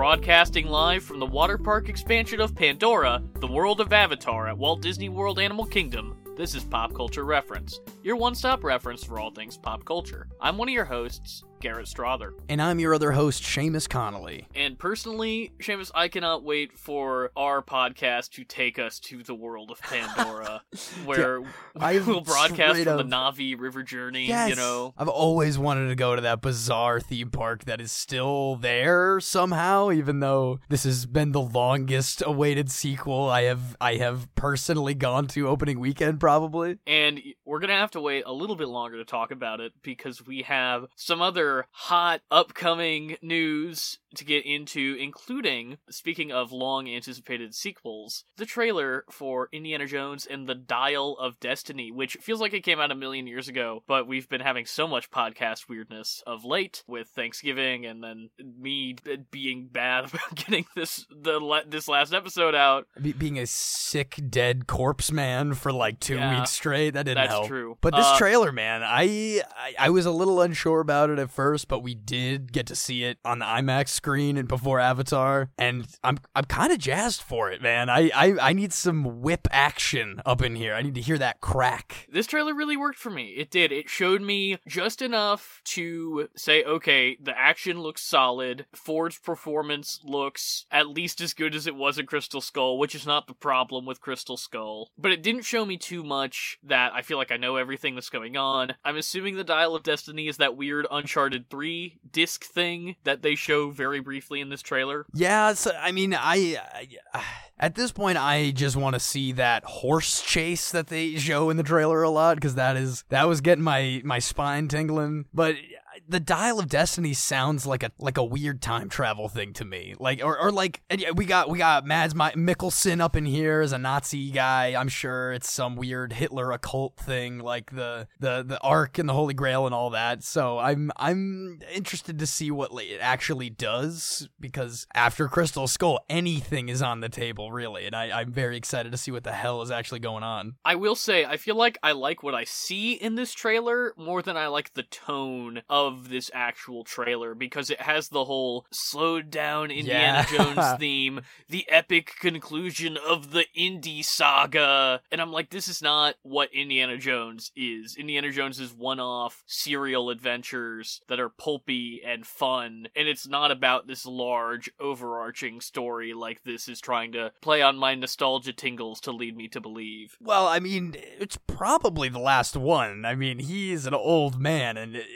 Broadcasting live from the water park expansion of Pandora, the world of Avatar at Walt Disney World Animal Kingdom, this is Pop Culture Reference, your one stop reference for all things pop culture. I'm one of your hosts, Garrett Strother. And I'm your other host, Seamus Connolly. And personally, Seamus, I cannot wait for our podcast to take us to the world of Pandora, where I've we'll broadcast from the Navi River Journey, Yes. you know. I've always wanted to go to that bizarre theme park that is still there somehow, even though this has been the longest awaited sequel I have I have personally gone to opening weekend probably. And we're going to have to wait a little bit longer to talk about it because we have some other hot upcoming news to get into, including, speaking of long anticipated sequels, the trailer for Indiana Jones and the Dial of Destiny, which feels like it came out a million years ago, but we've been having so much podcast weirdness of late with Thanksgiving and then me being bad about getting this the this last episode out. Be- being a sick dead corpse man for like 2 Yeah, weeks straight, that didn't that's help. true. But this Uh, trailer, man, I, I I was a little unsure about it at first, but we did get to see it on the IMAX screen and before Avatar, and I'm I'm kind of jazzed for it, man. I, I I need some whip action up in here. I need to hear that crack. This trailer really worked for me. It did. It showed me just enough to say, okay, the action looks solid. Ford's performance looks at least as good as it was in Crystal Skull, which is not the problem with Crystal Skull. But it didn't show me too much that I feel like I know everything that's going on. I'm assuming the Dial of Destiny is that weird Uncharted 3 disc thing that they show very briefly in this trailer. Yeah, so, I mean, I, I at this point I just want to see that horse chase that they show in the trailer a lot because that is that was getting my my spine tingling. But the Dial of Destiny sounds like a like a weird time travel thing to me. Like or, or like we got we got Mads Mi- Mikkelsen up in here as a Nazi guy. I'm sure it's some weird Hitler occult thing like the the the Ark and the Holy Grail and all that. So I'm I'm interested to see what it actually does because after Crystal Skull, anything is on the table really, and I, I'm very excited to see what the hell is actually going on. I will say, I feel like I like what I see in this trailer more than I like the tone of this actual trailer because it has the whole slowed down Indiana Yeah. Jones theme, the epic conclusion of the Indy saga. And I'm like, this is not what Indiana Jones is. Indiana Jones is one off serial adventures that are pulpy and fun. And it's not about this large, overarching story like this is trying to play on my nostalgia tingles to lead me to believe. Well, I mean, it's probably the last one. I mean, he's an old man, and it,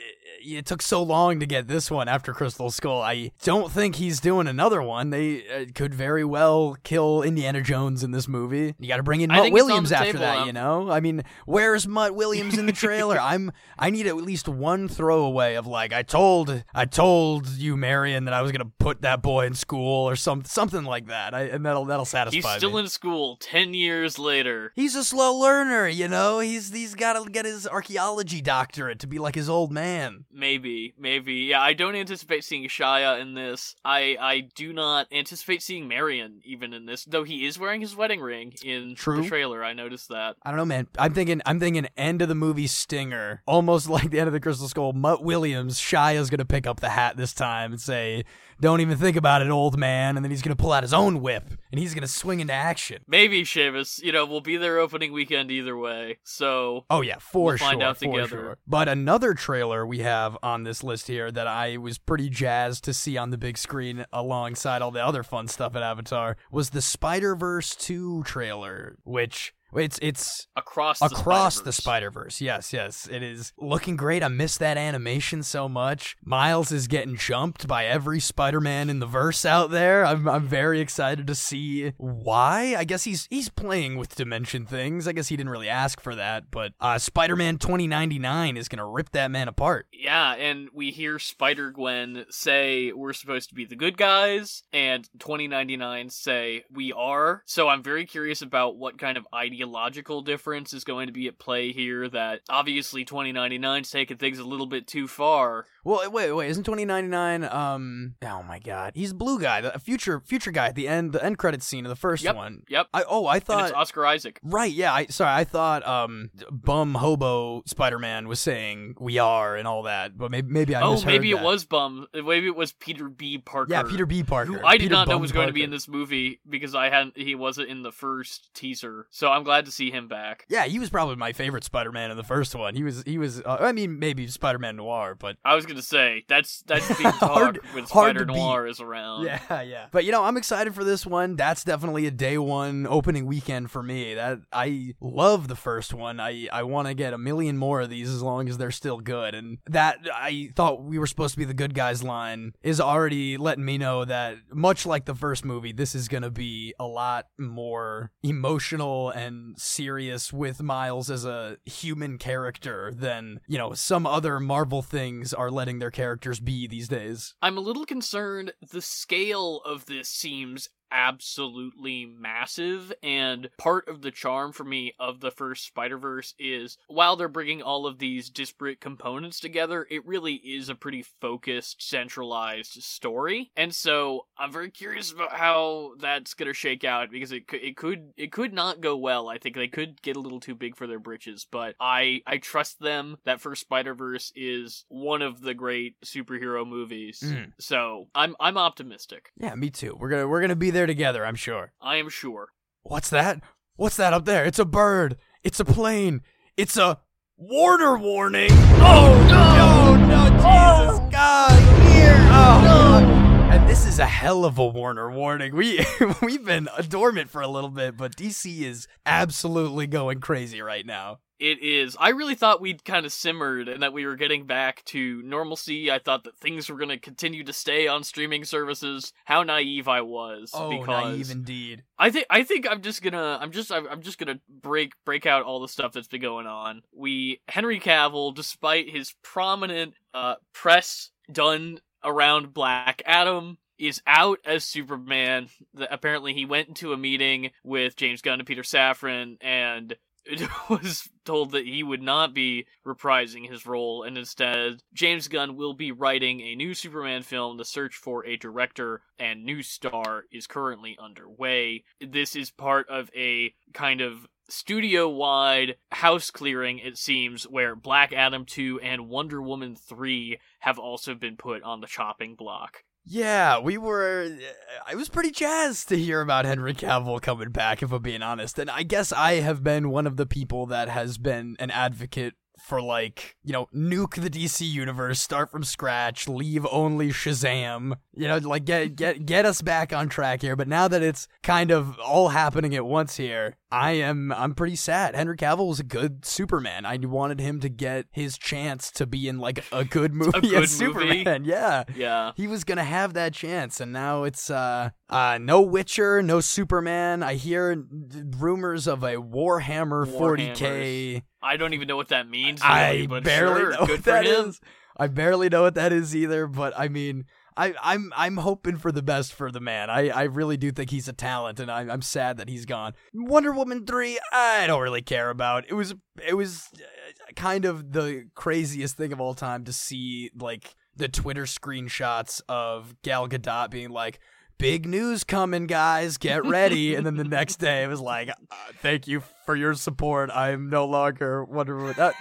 it took so long to get this one after Crystal Skull. I don't think he's doing another one. They uh, could very well kill Indiana Jones in this movie. You got to bring in Mutt think it's on Williams after table, that. um, You know, I mean, where's Mutt Williams in the trailer? I'm. I need at least one throwaway of like, I told, I told you, Marion, that I was gonna put that boy in school or some something like that. I, and that'll that'll satisfy He's me. still in school 10 years later. He's a slow learner, you know. He's he's got to get his archaeology doctorate to be like his old man. Maybe, maybe. Yeah, I don't anticipate seeing Shia in this. I I do not anticipate seeing Marion even in this, though he is wearing his wedding ring in True. the trailer. I noticed that. I don't know, man. I'm thinking I'm thinking end of the movie stinger, almost like the end of the Crystal Skull. Mutt Williams, Shia's gonna pick up the hat this time and say, "Don't even think about it, old man." And then he's gonna pull out his own whip and he's gonna swing into action. Maybe Seamus, you know, we'll be there opening weekend either way. So Oh yeah, for We'll sure. find out together. sure. But another trailer we have on this list here that I was pretty jazzed to see on the big screen alongside all the other fun stuff at Avatar was the Spider Verse two trailer, which it's it's across the across the Spider-Verse. Spider Verse. Yes, yes, it is looking great. I miss that animation so much. Miles is getting jumped by every Spider Man in the verse out there. I'm I'm very excited to see why. I guess he's he's playing with dimension things. I guess he didn't really ask for that, but uh, Spider Man 2099 is gonna rip that man apart. Yeah, and we hear Spider Gwen say we're supposed to be the good guys, and 2099 say we are. So I'm very curious about what kind of ideology ideological difference is going to be at play here. That obviously 2099's taking things a little bit too far. Well, wait, wait, isn't 2099? Um, oh my God, he's blue guy, the future future guy at the end, the end credit scene of the first Yep. one. Yep. I oh, I thought it's Oscar Isaac. Right, yeah. I sorry, I thought um bum hobo Spider-Man was saying we are and all that, but maybe maybe I oh, maybe it was Bum. Maybe it was Peter B. Parker. Yeah, Peter B. Parker. Who I did Peter not know Bum was going to be in this movie because I hadn't. He wasn't in the first teaser, so I'm glad to see him back. Yeah, he was probably my favorite Spider-Man in the first one. He was he was uh, I mean maybe Spider-Man Noir, but I was gonna say that's that's being Hard- when hard Spider to beat. Noir is around. yeah, yeah. But you know, I'm excited for this one. That's definitely a day one opening weekend for me. That I love the first one. I I want to get a million more of these as long as they're still good. And that I thought we were supposed to be the good guys line is already letting me know that much like the first movie, this is going to be a lot more emotional and serious with Miles as a human character than, you know, some other Marvel things are letting their characters be these days. I'm a little concerned. The scale of this seems absolutely massive and part of the charm for me of the first Spider-Verse is while they're bringing all of these disparate components together it really is a pretty focused centralized story and so I'm very curious about how that's going to shake out because it could it could it could not go well I think they could get a little too big for their britches but I I trust them that first Spider-Verse is one of the great superhero movies Mm. so I'm I'm optimistic Yeah, me too. We're gonna we're gonna be there together, I'm sure. I am sure. What's that? What's that up there? It's a bird. It's a plane. It's a Warner warning. Oh no! No, no, Jesus oh! God! Here! Oh, God. And this is a hell of a Warner warning. We we've been dormant for a little bit, but DC is absolutely going crazy right now. It is. I really thought we'd kind of simmered and that we were getting back to normalcy. I thought that things were going to continue to stay on streaming services. How naive I was. Oh, because naive indeed. I think I think I'm just gonna I'm just I'm I'm just gonna break break out all the stuff that's been going on. We Henry Cavill, despite his prominent uh press done around Black Adam, is out as Superman. Apparently, he went into a meeting with James Gunn and Peter Safran and was told that he would not be reprising his role, and instead, James Gunn will be writing a new Superman film. The search for a director and new star is currently underway. This is part of a kind of studio wide house clearing, it seems, where Black Adam 2 and Wonder Woman 3 have also been put on the chopping block. Yeah, we were. Uh, I was pretty jazzed to hear about Henry Cavill coming back, if I'm being honest. And I guess I have been one of the people that has been an advocate for, like, you know, nuke the DC universe, start from scratch, leave only Shazam. You know, like get get get us back on track here. But now that it's kind of all happening at once here, I am I'm pretty sad. Henry Cavill was a good Superman. I wanted him to get his chance to be in like a good movie good as movie. Superman. Yeah Yeah. he was gonna have that chance and now it's uh uh no witcher no superman i hear rumors of a warhammer 40k I don't even know what that means. i really, but barely sure, know what that is i barely know what that is either but i mean I, I'm I'm hoping for the best for the man. I, I really do think he's a talent, and I'm I'm sad that he's gone. Wonder Woman three, I don't really care about. It was it was uh, kind of the craziest thing of all time to see like the Twitter screenshots of Gal Gadot being like, "Big news coming, guys, get ready," and then the next day it was like, uh, "Thank you for your support. I'm no longer Wonder Woman." That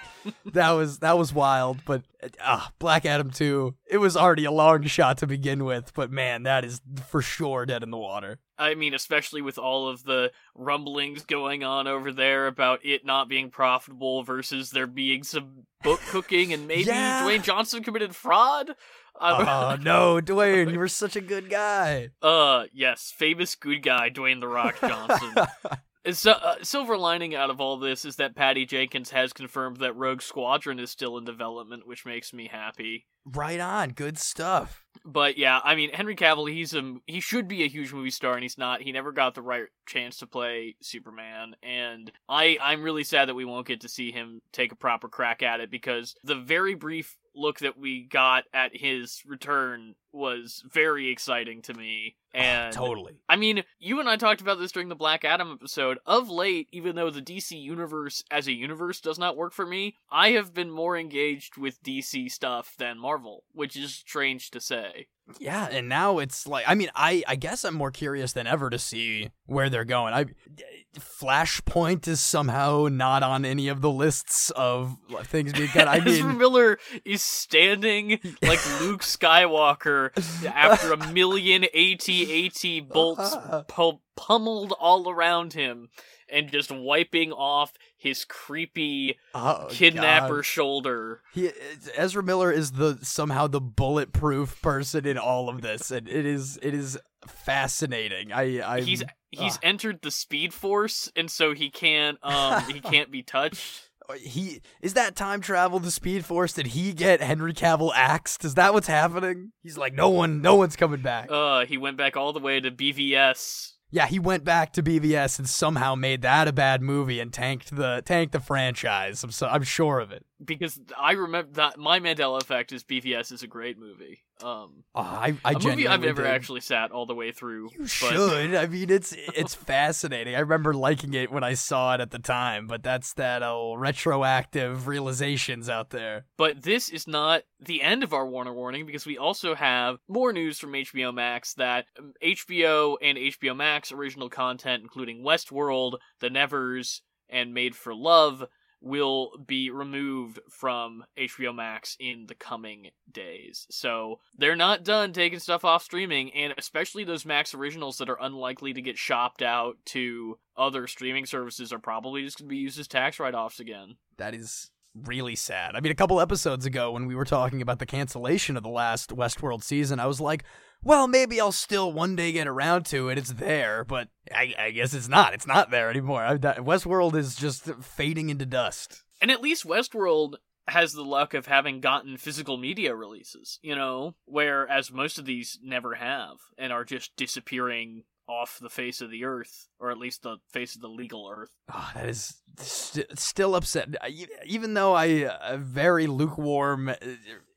that was that was wild, but uh, Black Adam two, it was already a long shot to begin with, but man, that is for sure dead in the water. I mean, especially with all of the rumblings going on over there about it not being profitable versus there being some book cooking and maybe Yeah. Dwayne Johnson committed fraud. Oh no, Dwayne, you were such a good guy. Uh, yes, famous good guy Dwayne the Rock Johnson. So, uh, silver lining out of all this is that Patty Jenkins has confirmed that Rogue Squadron is still in development, which makes me happy. right on, good stuff. But yeah, I mean Henry Cavill, he's a he should be a huge movie star, and he's not. He never got the right chance to play Superman, and I I'm really sad that we won't get to see him take a proper crack at it because the very brief look that we got at his return was very exciting to me. And totally. I mean, you and I talked about this during the Black Adam episode. Of late, even though the DC universe as a universe does not work for me, I have been more engaged with DC stuff than Marvel, which is strange to say. Yeah, and now it's like I mean, I I guess I'm more curious than ever to see where they're going. I Flashpoint is somehow not on any of the lists of things being cut. I mean, Miller is standing like Luke Skywalker after a million AT-AT bolts pu- pummeled all around him and just wiping off his creepy oh, kidnapper God. shoulder. He, Ezra Miller is the somehow the bulletproof person in all of this, and it is it is fascinating. I I He's he's ah. entered the Speed Force, and so he can't um he can't be touched. he is that time travel the Speed Force. Did he get Henry Cavill axed? Is that what's happening? He's like no one, no one's coming back. Uh, he went back all the way to BVS. Yeah, he went back to BVS and somehow made that a bad movie and tanked the tanked the franchise. I'm so I'm sure of it. because I remember that my Mandela effect is BVS is a great movie. Um, Oh, I I a movie I've never did. actually sat all the way through. You but, should. I mean, it's it's fascinating. I remember liking it when I saw it at the time, but that's that old retroactive realizations out there. But this is not the end of our Warner warning because we also have more news from HBO Max that um, HBO and HBO Max original content, including Westworld, The Nevers, and Made for Love, will be removed from HBO Max in the coming days. So they're not done taking stuff off streaming, and especially those Max originals that are unlikely to get shopped out to other streaming services are probably just going to be used as tax write offs again. That is really sad. I mean, a couple episodes ago when we were talking about the cancellation of the last Westworld season, I was like, well, maybe I'll still one day get around to it. It's there, but I, I guess it's not. It's not there anymore. I, that, Westworld is just fading into dust. And at least Westworld has the luck of having gotten physical media releases, you know, whereas most of these never have and are just disappearing off the face of the earth, or at least the face of the legal earth. Oh, that is st- still upset. I- Even though I uh, very lukewarm uh,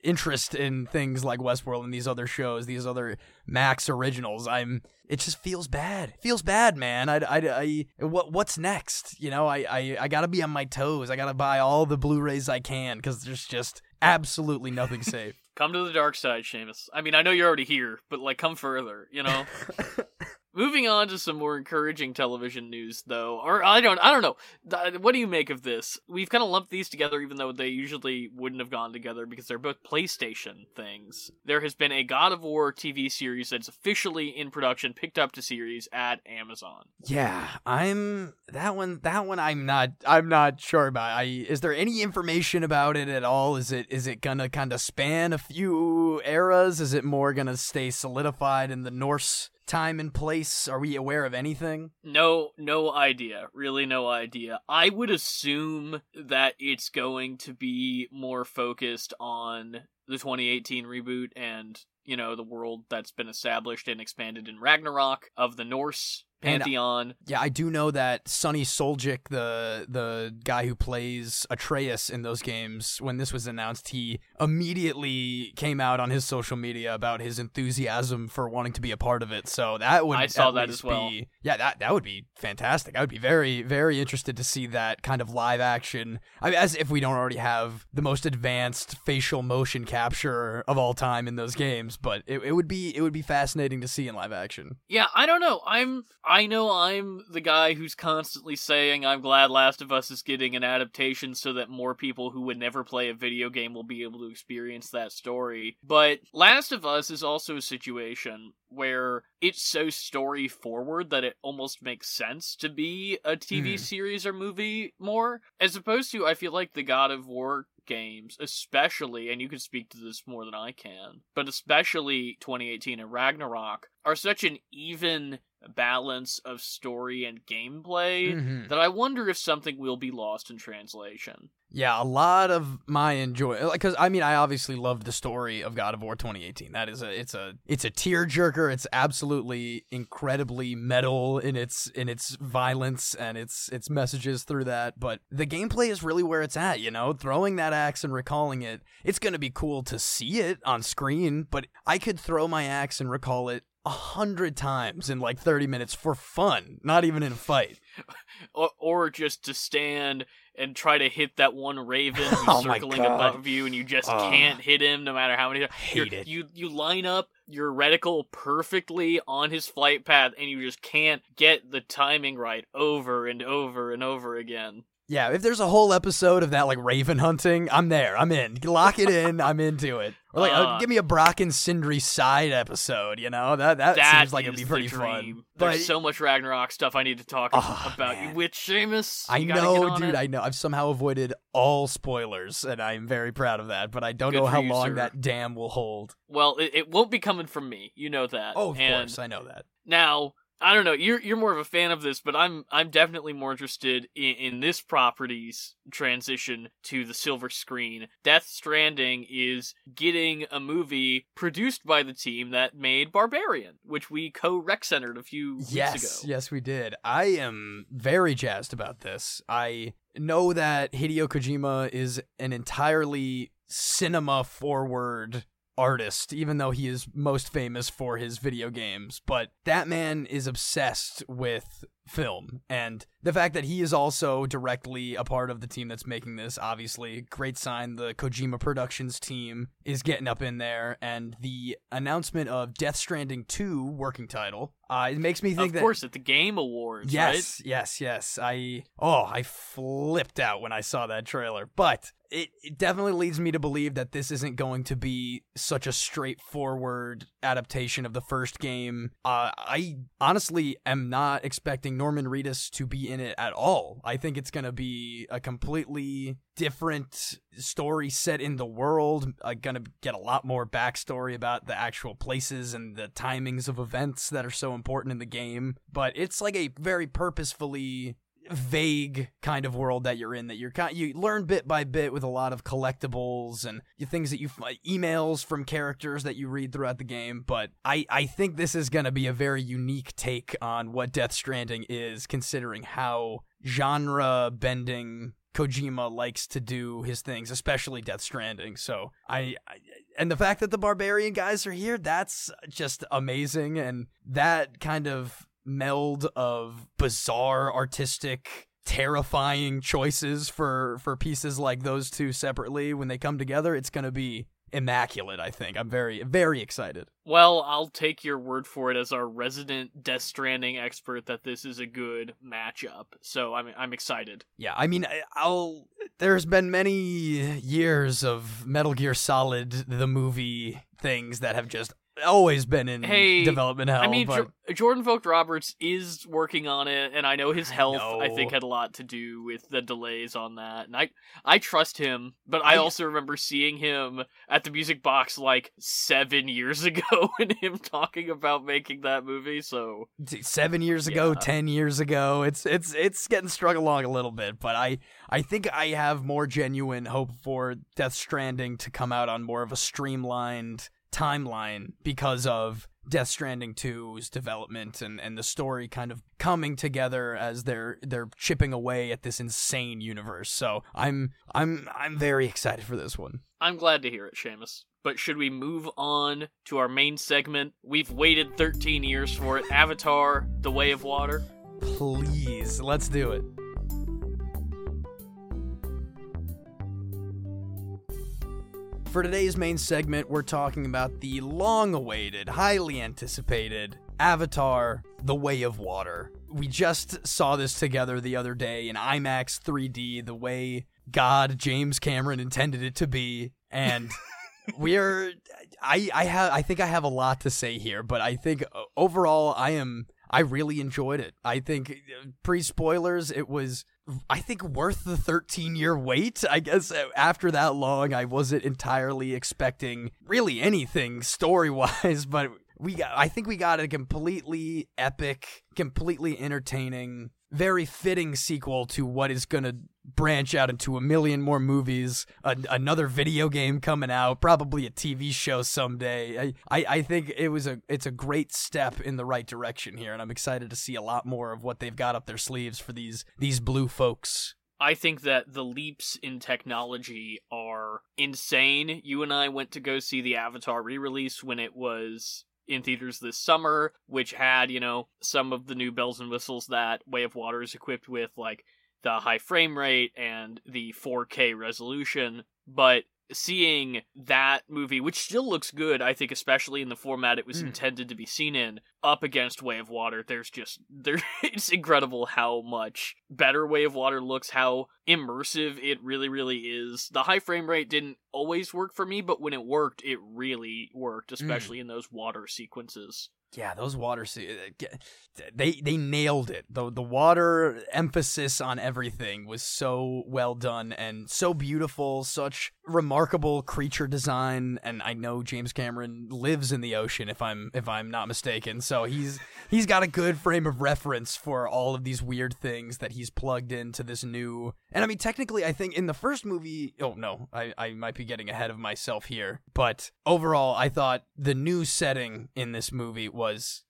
interest in things like Westworld and these other shows, these other Max originals, I'm. It just feels bad. It feels bad, man. I, I, I, what, what's next? You know, I, I, I gotta be on my toes. I gotta buy all the Blu-rays I can because there's just absolutely nothing safe. Come to the dark side, Seamus. I mean, I know you're already here, but like, come further, you know? Moving on to some more encouraging television news, though, or I don't, I don't know. Uh, what do you make of this? We've kind of lumped these together, even though they usually wouldn't have gone together because they're both PlayStation things. There has been a God of War TV series that's officially in production, picked up to series at Amazon. Yeah, I'm that one. That one, I'm not. I'm not sure about. I is there any information about it at all? Is it is it gonna kind of span a few eras? Is it more gonna stay solidified in the Norse time and place? Are we aware of anything? No, no idea. Really, no idea. I would assume that it's going to be more focused on the 2018 reboot and, you know, the world that's been established and expanded in Ragnarok of the Norse And- pantheon. Yeah, I do know that Sunny Suljic, the the guy who plays Atreus in those games, when this was announced, he immediately came out on his social media about his enthusiasm for wanting to be a part of it. So that would I saw that as well. Be, yeah, that that would be fantastic. I would be very very interested to see that kind of live action. I mean, as if we don't already have the most advanced facial motion capture of all time in those games, but it, it would be it would be fascinating to see in live action. Yeah, I don't know. I'm I know I'm the guy who's constantly saying I'm glad Last of Us is getting an adaptation so that more people who would never play a video game will be able to experience that story. But Last of Us is also a situation where it's so story forward that it almost makes sense to be a TV Mhm. series or movie more as opposed to I feel like the God of War games, especially, and you can speak to this more than I can, but especially 2018 and Ragnarok, are such an even balance of story and gameplay Mhm. that I wonder if something will be lost in translation. Yeah, a lot of my enjoy because I mean I obviously loved the story of God of War 2018. That is a it's a it's a tearjerker. It's absolutely incredibly metal in its in its violence and its its messages through that. But the gameplay is really where it's at. You know, throwing that axe and recalling it. It's gonna be cool to see it on screen, but I could throw my axe and recall it a hundred times in like 30 minutes for fun, not even in a fight. or, or just to stand and try to hit that one raven who's Oh circling above you, and you just Ugh. can't hit him no matter how many. Hate it. You you line up your reticle perfectly on his flight path, and you just can't get the timing right over and over and over again. Yeah, if there's a whole episode of that like raven hunting, I'm there. I'm in. Lock it in. I'm into it. Or like, uh, Uh, give me a Brok and Sindri side episode. You know that that, That seems like it'd be pretty dream. fun. There's But so much Ragnarok stuff I need to talk Oh, about man. you with Seamus. I You gotta get know, dude. it. I know. I've somehow avoided all spoilers, and I'm very proud of that. But I don't Good know how you, long sir. that dam will hold. Well, it, it won't be coming from me. You know that. Oh, of and course, I know that. Now, I don't know. You're you're more of a fan of this, but I'm I'm definitely more interested in, in this property's transition to the silver screen. Death Stranding is getting a movie produced by the team that made Barbarian, which we co-rec centered a few weeks Yes, ago. yes, we did. I am very jazzed about this. I know that Hideo Kojima is an entirely cinema forward artist, even though he is most famous for his video games. But that man is obsessed with film. And the fact that he is also directly a part of the team that's making this, obviously, great sign. The Kojima Productions team is getting up in there. And the announcement of Death Stranding 2 working title, uh, it makes me think Of that. Of course, at the Game Awards, Yes, yes, yes. I oh, I flipped out when I saw that trailer. But it, it definitely leads me to believe that this isn't going to be such a straightforward adaptation of the first game. Uh, I honestly am not expecting Norman Reedus to be in it at all. I think it's going to be a completely different story set in the world. Uh, gonna get a lot more backstory about the actual places and the timings of events that are so important in the game. But it's like a very purposefully vague kind of world that you're in that you're kind you learn bit by bit with a lot of collectibles and things that you emails from characters that you read throughout the game but i i think this is going to be a very unique take on what death stranding is considering how genre bending Kojima likes to do his things, especially Death Stranding. So I, I, and the fact that the Barbarian guys are here, that's just amazing. And that kind of meld of bizarre, artistic, terrifying choices for for pieces like those two separately when they come together, it's gonna be immaculate. I think I'm very very excited. Well, I'll take your word for it as our resident Death Stranding expert that this is a good matchup. So I'm I'm excited. Yeah, I mean, I'll. There's been many years of Metal Gear Solid, the movie things that have just always been in Hey, development hell. I mean, but Jo- Jordan Vogt Roberts is working on it, and I know his health. I, know. think had a lot to do with the delays on that, and I I trust him. But I, I- also remember seeing him at the Music Box like seven years ago, and him talking about making that movie. So seven years ago, Yeah. ten years ago, it's it's it's getting strung along a little bit. But I I think I have more genuine hope for Death Stranding to come out on more of a streamlined timeline because of Death Stranding 2's development and, and the story kind of coming together as they're they're chipping away at this insane universe. So I'm I'm I'm very excited for this one. I'm glad to hear it, Seamus. But should we move on to our main segment? We've waited 13 years for it. Avatar: The Way of Water. Please, let's do it. For today's main segment, we're talking about the long awaited, highly anticipated Avatar The Way of Water. We just saw this together the other day in IMAX 3D, the way God James Cameron intended it to be. And we're I I have I think I have a lot to say here, but I think uh, overall I am I really enjoyed it. I think pre spoilers it was I think worth the 13 year wait. I guess after that long I wasn't entirely expecting really anything story wise, but we got I think we got a completely epic, completely entertaining very fitting sequel to what is going to branch out into a million more movies, a, another video game coming out, probably a TV show someday. I, I, I think it was a it's a great step in the right direction here, and I'm excited to see a lot more of what they've got up their sleeves for these these blue folks. I think that the leaps in technology are insane. You and I went to go see the Avatar re release when it was in theaters this summer, which had, you know, some of the new bells and whistles that Way of Water is equipped with, like the high frame rate and the 4K resolution. But seeing that movie, which still looks good, I think, especially in the format it was mm. intended to be seen in, up against Way of Water, there's just there. It's incredible how much better Way of Water looks, how immersive it really, really is. The high frame rate didn't always work for me, but when it worked, it really worked, hmm. especially mm. in those water sequences. Yeah, those water uh, uh, they they nailed it. The the water emphasis on everything was so well done and so beautiful, such remarkable creature design and I know James Cameron lives in the ocean if I'm if I'm not mistaken. So he's he's got a good frame of reference for all of these weird things that he's plugged into this new. And I mean technically I think in the first movie, oh no, I I might be getting ahead of myself here, but overall I thought the new setting in this movie was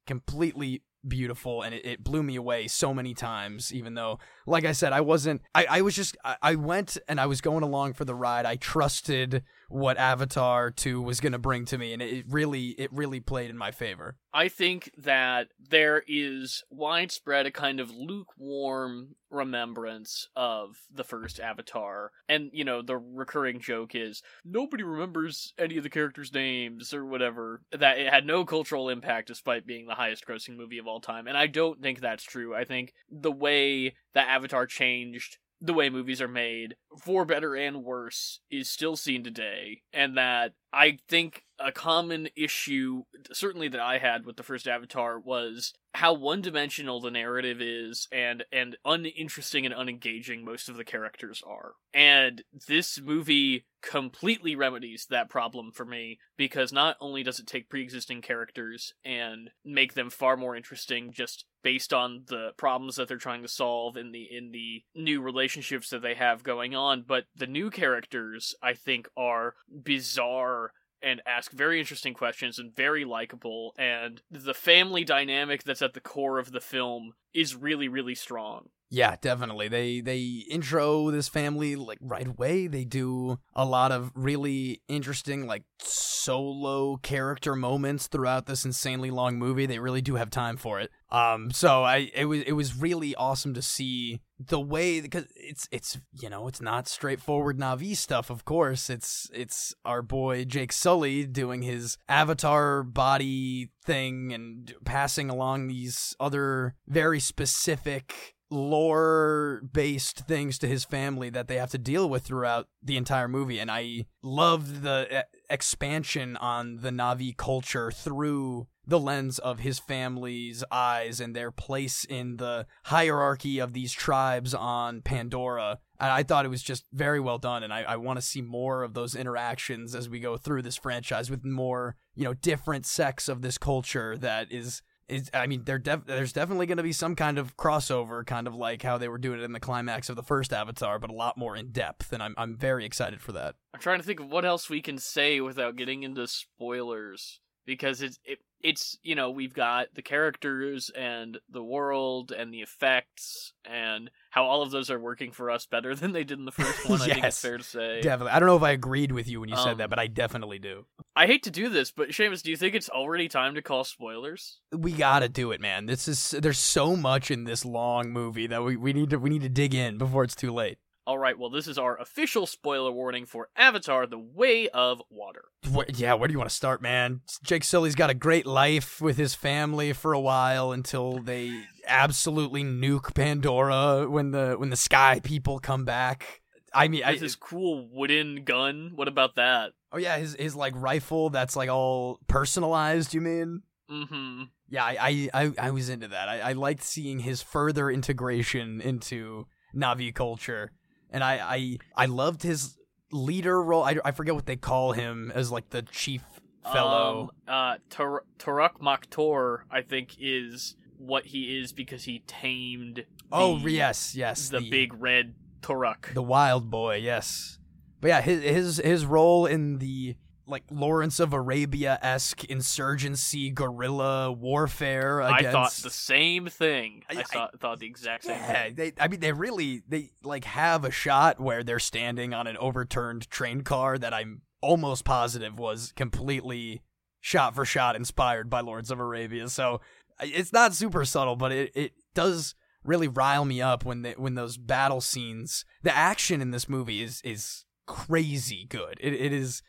completely beautiful and it, it, blew me away so many times even though like i said i wasn't i, I was just I, I went and i was going along for the ride i trusted what Avatar 2 was going to bring to me and it really it really played in my favor. I think that there is widespread a kind of lukewarm remembrance of the first Avatar. And you know, the recurring joke is nobody remembers any of the characters' names or whatever. That it had no cultural impact despite being the highest grossing movie of all time. And I don't think that's true. I think the way that Avatar changed the way movies are made, for better and worse, is still seen today, and that I think a common issue, certainly that I had with the first Avatar, was how one-dimensional the narrative is, and and uninteresting and unengaging most of the characters are. And this movie completely remedies that problem for me because not only does it take pre-existing characters and make them far more interesting just based on the problems that they're trying to solve in the in the new relationships that they have going on, but the new characters I think are bizarre and ask very interesting questions and very likable and the family dynamic that's at the core of the film is really really strong yeah definitely. They they intro this family like right away. They do a lot of really interesting like solo character moments throughout this insanely long movie. They really do have time for it. Um so i it was it was really awesome to see the way because it's it's you know it's not straightforward Navi stuff of course. It's it's our boy Jake Sully doing his avatar body thing and passing along these other very specific lore based things to his family that they have to deal with throughout the entire movie and I loved the uh, expansion on the Navi culture through the lens of his family's eyes and their place in the hierarchy of these tribes on Pandora. I thought it was just very well done, and I, I want to see more of those interactions as we go through this franchise with more, you know, different sects of this culture that is is I mean def- there's definitely going to be some kind of crossover, kind of like how they were doing it in the climax of the first Avatar, but a lot more in depth, and I'm I'm very excited for that. I'm trying to think of what else we can say without getting into spoilers because it's it, it's you know we've got the characters and the world and the effects and how all of those are working for us better than they did in the first one. yes, I think it's fair to say. Definitely. I don't know if I agreed with you when you um, said that, um, but I definitely do. I hate to do this, but Seamus, do you think it's already time to call spoilers? We gotta do it, man. This is there's so much in this long movie that we, we need to we need to dig in before it's too late. All right, well, this is our official spoiler warning for Avatar: The Way of Water. What, yeah, where do you want to start, man? Jake Sully's got a great life with his family for a while until they absolutely nuke Pandora when the when the Sky People come back. I mean, I, his cool wooden gun. What about that? Oh yeah, his his like rifle that's like all personalized. You mean? Mm-hmm. Yeah, I I I, I was into that. I, I liked seeing his further integration into Navi culture and I I I loved his leader role. I, I forget what they call him as like the chief fellow. Um, uh, Tar- Toruk Makto, I think, is what he is because he tamed. Oh yes, yes. the, big red Toruk. the wild boy, yes. But yeah, his his his role in the like Lawrence of Arabia esque insurgency guerrilla warfare I thought the same thing. I, I- I- thought, thought the exact same Yeah, thing. they. I mean, they really they like have a shot where they're standing on an overturned train car that I'm almost positive was completely shot for shot inspired by Lawrence of Arabia. So it's not super subtle, but it it does really rile me up when they, when those battle scenes. The action in this movie is is crazy good. It it is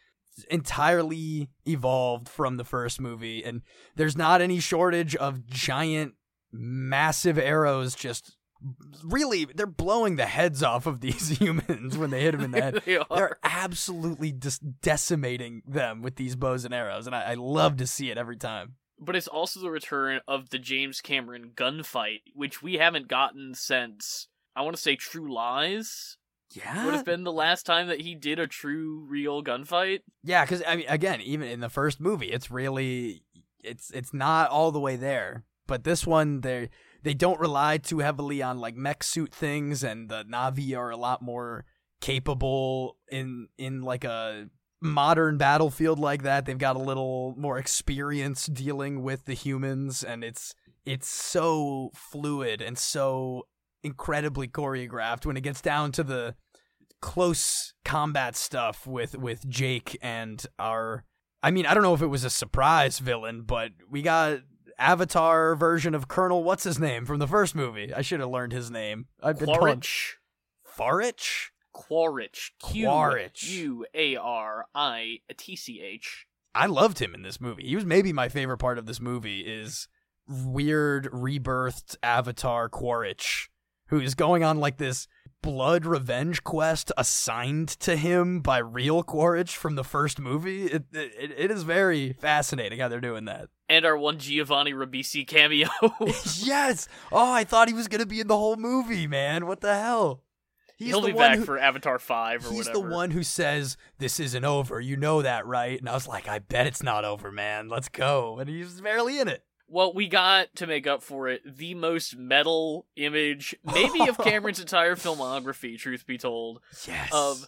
entirely evolved from the first movie and there's not any shortage of giant massive arrows just really they're blowing the heads off of these humans when they hit them in the head. they are. they're absolutely just decimating them with these bows and arrows and I, I love to see it every time. But it's also the return of the James Cameron gunfight, which we haven't gotten since I want to say True Lies yeah. would have been the last time that he did a true real gunfight. yeah because i mean again even in the first movie it's really it's it's not all the way there. But this one they they don't rely too heavily on like mech suit things and the navi are a lot more capable in in like a modern battlefield like that. They've got a little more experience dealing with the humans and it's it's so fluid and so incredibly choreographed when it gets down to the close combat stuff with with Jake and our I mean I don't know if it was a surprise villain but we got avatar version of Colonel what's his name from the first movie I should have learned his name I've been Quaritch. Farich Quaritch. Q Quaritch. U A R I T C H. I loved him in this movie. He was maybe my favorite part of this movie is weird rebirthed Avatar Quaritch, who is going on like this blood revenge quest assigned to him by real Quaritch from the first movie. It, it, it is very fascinating how they're doing that. And our one Giovanni Ribisi cameo. yes. Oh, I thought he was gonna be in the whole movie, man. What the hell? He's He'll the be one back who- for Avatar 5 or He's whatever. the one who says this isn't over. You know that, right? And I was like, I bet it's not over, man. Let's go. And he's barely in it. Well, we got to make up for it the most metal image, maybe of Cameron's entire filmography, truth be told, Yes. of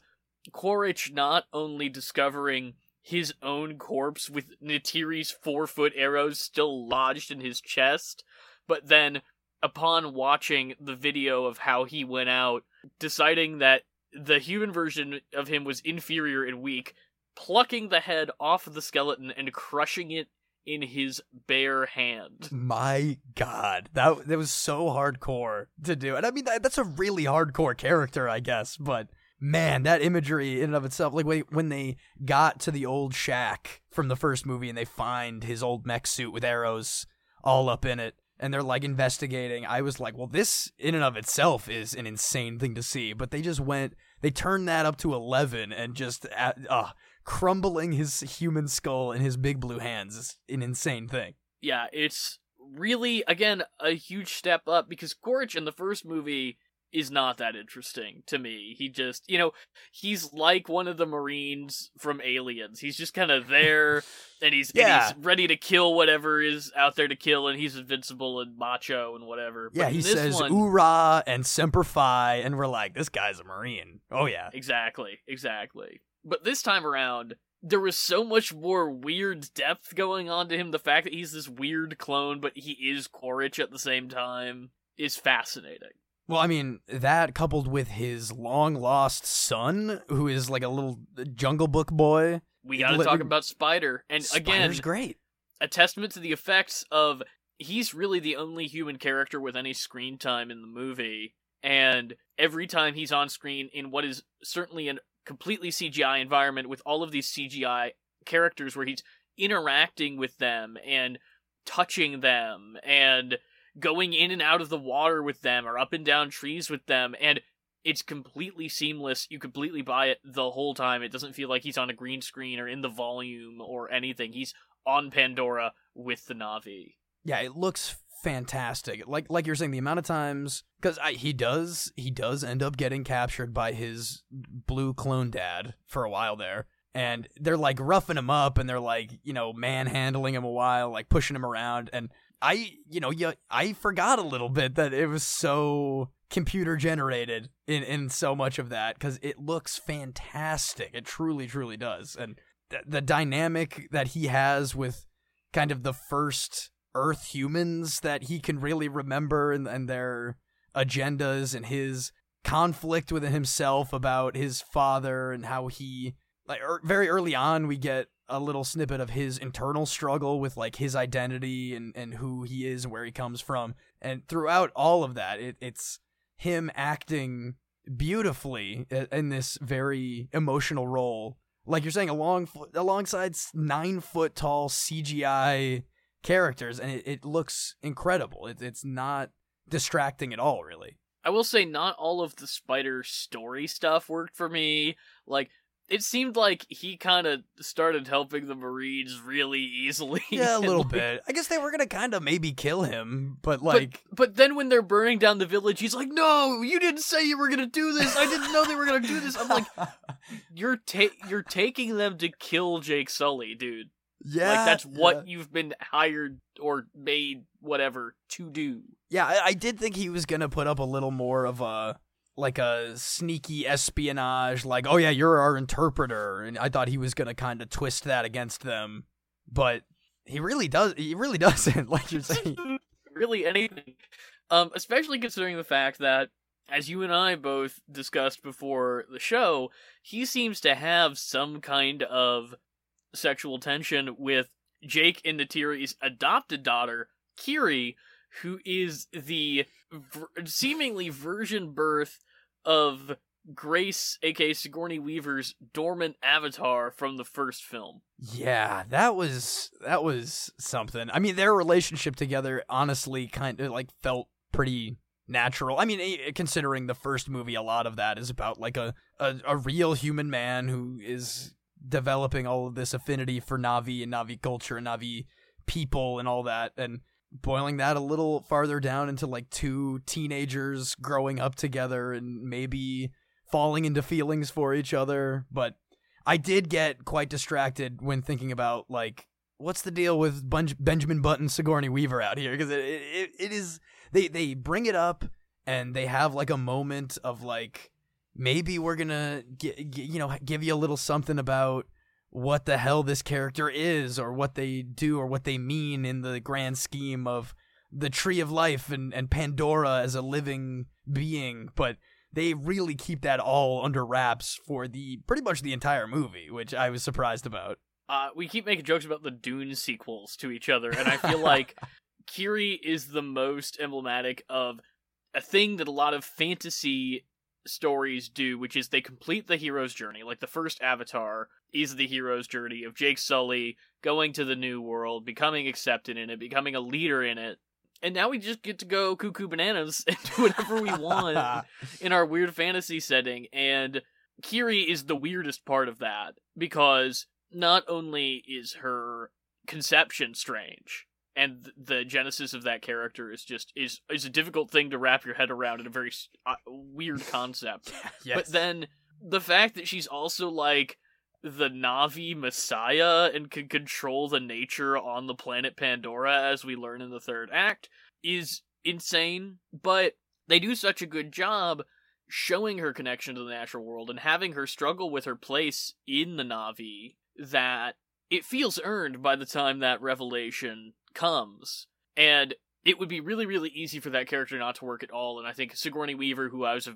Quaritch not only discovering his own corpse with Neytiri's four foot arrows still lodged in his chest, but then upon watching the video of how he went out, deciding that the human version of him was inferior and weak, plucking the head off of the skeleton and crushing it in his bare hand. my God, that that was so hardcore to do, and I mean that, that's a really hardcore character, I guess. But man, that imagery in and of itself, like when when they got to the old shack from the first movie and they find his old mech suit with arrows all up in it, and they're like investigating. I was like, well, this in and of itself is an insane thing to see, but they just went, they turned that up to eleven and just uh, uh crumbling his human skull in his big blue hands is an insane thing. yeah, it's really again a huge step up because Gorge in the first movie is not that interesting to me. He just, you know, he's like one of the Marines from Aliens. He's just kind of there and he's Yeah. and he's ready to kill whatever is out there to kill and he's invincible and macho and whatever. Yeah, But he this says one, "Oorah" and "Semper Fi," and we're like, "This guy's a marine." Oh yeah, Exactly, exactly. But this time around, there was so much more weird depth going on to him. The fact that he's this weird clone, but he is Quaritch at the same time, is fascinating. Well, I mean, that coupled with his long lost son, who is like a little Jungle Book boy. We got to talk about Spider, and again, Spider's great. a testament to the effects of he's really the only human character with any screen time in the movie, and every time he's on screen in what is certainly a completely CGI environment with all of these CGI characters where he's interacting with them and touching them and going in and out of the water with them or up and down trees with them and it's completely seamless. You completely buy it the whole time. It doesn't feel like he's on a green screen or in the volume or anything. He's on Pandora with the Navi. Yeah, it looks fantastic. Like like you're saying, the amount of times because he does he does end up getting captured by his blue clone dad for a while there. and they're like roughing him up and they're like you know manhandling him a while like pushing him around and i you know yeah, i forgot a little bit that it was so computer generated in in so much of that because it looks fantastic it truly truly does and th- the dynamic that he has with kind of the first earth humans that he can really remember and, and their agendas and his conflict within himself about his father and how he like er, very early on we get a little snippet of his internal struggle with like his identity and and who he is and where he comes from. And throughout all of that it, it's him acting beautifully in this very emotional role. Like you're saying along alongside nine foot tall cgi characters and it, it looks incredible it, it's not distracting at all really I will say not all of the spider story stuff worked for me. Like it seemed like he kind of started helping the Marines really easily. Yeah, a little like, bit. I guess they were gonna kind of maybe kill him, but like. But, but, then when they're burning down the village, he's like, "No, you didn't say you were gonna do this. I didn't know they were gonna do this." I'm like, "You're ta- you're taking them to kill Jake Sully, dude. Yeah, like that's what yeah. you've been hired or made whatever to do." Yeah, I, I did think he was gonna put up a little more of a like a sneaky espionage, like, oh yeah, you're our interpreter, and I thought he was gonna kind of twist that against them, but he really does. He really doesn't, like you're saying. really anything, um, especially considering the fact that, as you and I both discussed before the show, he seems to have some kind of sexual tension with Jake and Neytiri's adopted daughter, Kiri, who is the ver- seemingly virgin birth of Grace, aka Sigourney Weaver's dormant avatar from the first film. Yeah, that was that was something. I mean, their relationship together honestly kind of like felt pretty natural. I mean, eh, considering the first movie, a lot of that is about like a, a, a real human man who is developing all of this affinity for Navi and Navi culture and Navi people and all that. And boiling that a little farther down into like two teenagers growing up together and maybe falling into feelings for each other but i did get quite distracted when thinking about like what's the deal with benjamin button sigourney weaver out here because it, it, it is they they bring it up and they have like a moment of like maybe we're gonna get, you know give you a little something about what the hell this character is or what they do or what they mean in the grand scheme of the tree of life and, and Pandora as a living being, but they really keep that all under wraps for the pretty much the entire movie, which I was surprised about. Uh, we keep making jokes about the Dune sequels to each other, and I feel like Kiri is the most emblematic of a thing that a lot of fantasy stories do, which is they complete the hero's journey. Like the first Avatar is the hero's journey of Jake Sully going to the new world, becoming accepted in it, becoming a leader in it. And now we just get to go cuckoo bananas and do whatever we want in our weird fantasy setting. And Kiri is the weirdest part of that because not only is her conception strange, and the genesis of that character is just is is a difficult thing to wrap your head around in a very uh, weird concept. yes. But then the fact that she's also like the Navi Messiah and can control the nature on the planet Pandora, as we learn in the third act, is insane. But they do such a good job showing her connection to the natural world and having her struggle with her place in the Navi that it feels earned by the time that revelation comes. And it would be really, really easy for that character not to work at all. And I think Sigourney Weaver, who I was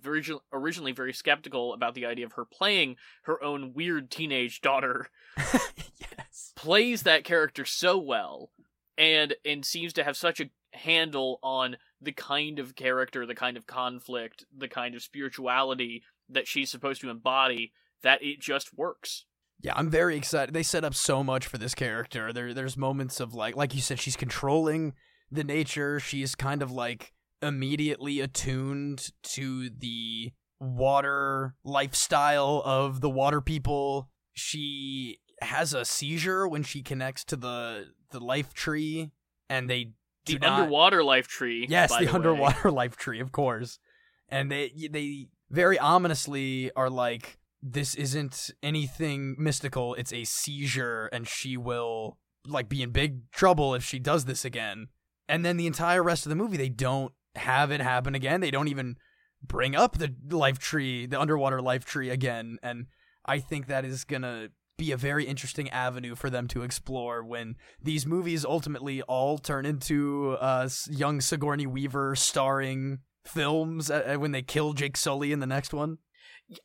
originally very skeptical about the idea of her playing her own weird teenage daughter, yes. plays that character so well and and seems to have such a handle on the kind of character, the kind of conflict, the kind of spirituality that she's supposed to embody that it just works. Yeah, I'm very excited. They set up so much for this character. There there's moments of like like you said she's controlling the nature. She's kind of like immediately attuned to the water lifestyle of the water people. She has a seizure when she connects to the the life tree and they the not... underwater life tree. Yes, the, the underwater life tree, of course. And they they very ominously are like this isn't anything mystical. It's a seizure, and she will like be in big trouble if she does this again. And then the entire rest of the movie, they don't have it happen again. They don't even bring up the life tree, the underwater life tree again. And I think that is gonna be a very interesting avenue for them to explore when these movies ultimately all turn into uh, young Sigourney Weaver starring films uh, when they kill Jake Sully in the next one.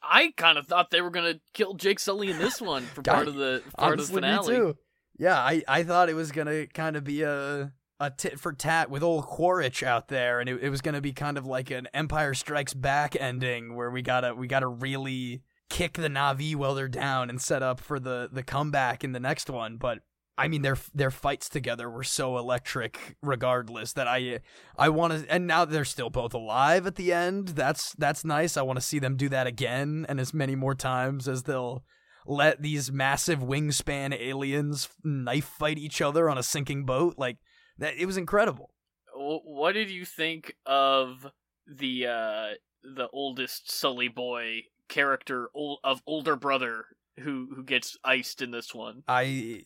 I kind of thought they were gonna kill Jake Sully in this one for part of the part Honestly, of the finale. Me too. Yeah, I, I thought it was gonna kind of be a a tit for tat with old Quaritch out there, and it, it was gonna be kind of like an Empire Strikes Back ending where we gotta we gotta really kick the Navi while they're down and set up for the the comeback in the next one. But I mean, their their fights together were so electric, regardless that I I want to. And now they're still both alive at the end. That's that's nice. I want to see them do that again and as many more times as they'll let these massive wingspan aliens knife fight each other on a sinking boat. Like that, it was incredible. What did you think of the uh the oldest Sully boy character of older brother who who gets iced in this one. I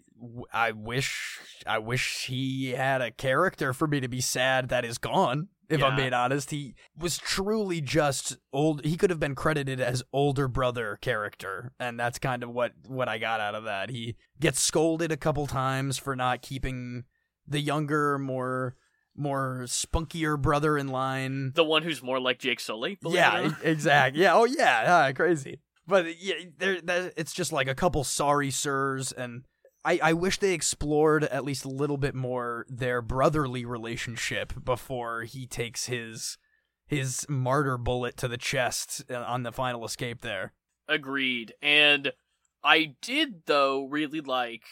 I wish I wish he had a character for me to be sad that is gone. If yeah. I'm being honest, he was truly just old. He could have been credited as older brother character, and that's kind of what what I got out of that. He gets scolded a couple times for not keeping the younger, more more spunkier brother in line. The one who's more like Jake Sully. Yeah, exactly. Yeah. Oh yeah. yeah crazy. But yeah, there. It's just like a couple sorry sirs, and I I wish they explored at least a little bit more their brotherly relationship before he takes his his martyr bullet to the chest uh, on the final escape there. Agreed. And I did though really like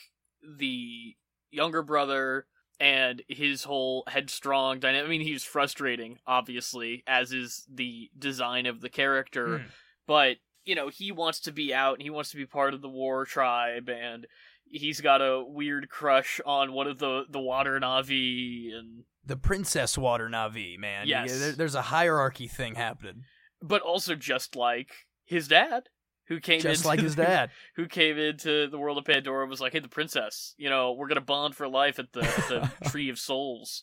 the younger brother and his whole headstrong dynamic. I mean, he's frustrating, obviously, as is the design of the character, hmm. but you know, he wants to be out and he wants to be part of the war tribe, and he's got a weird crush on one of the the water navi and the princess water navi. Man, yes, there, there's a hierarchy thing happening, but also just like his dad who came just like his dad, who came into the world of Pandora was like, "Hey, the princess, you know, we're gonna bond for life at the, at the Tree of Souls.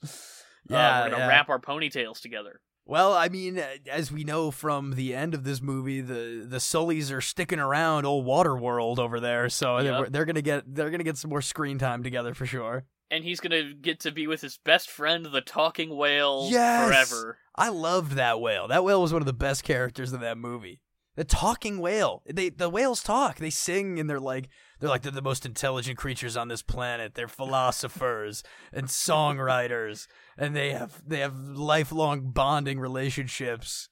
Yeah, uh, we're gonna yeah. wrap our ponytails together." Well, I mean, as we know from the end of this movie, the the Sullys are sticking around old Waterworld over there, so yep. they're, they're gonna get they're gonna get some more screen time together for sure. And he's gonna get to be with his best friend, the talking whale, yes! forever. I loved that whale. That whale was one of the best characters in that movie the talking whale. They the whales talk. They sing and they're like they're like they're the most intelligent creatures on this planet. They're philosophers and songwriters, and they have they have lifelong bonding relationships.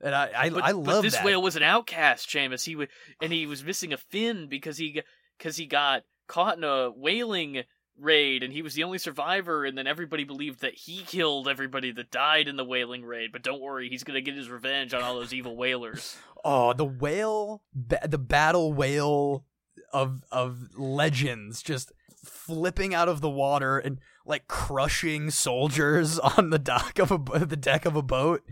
And I I, but, I love but this that. whale was an outcast, Seamus. He would and he was missing a fin because he because he got caught in a whaling raid and he was the only survivor and then everybody believed that he killed everybody that died in the whaling raid but don't worry he's gonna get his revenge on all those evil whalers oh the whale ba- the battle whale of of legends just flipping out of the water and like crushing soldiers on the dock of a the deck of a boat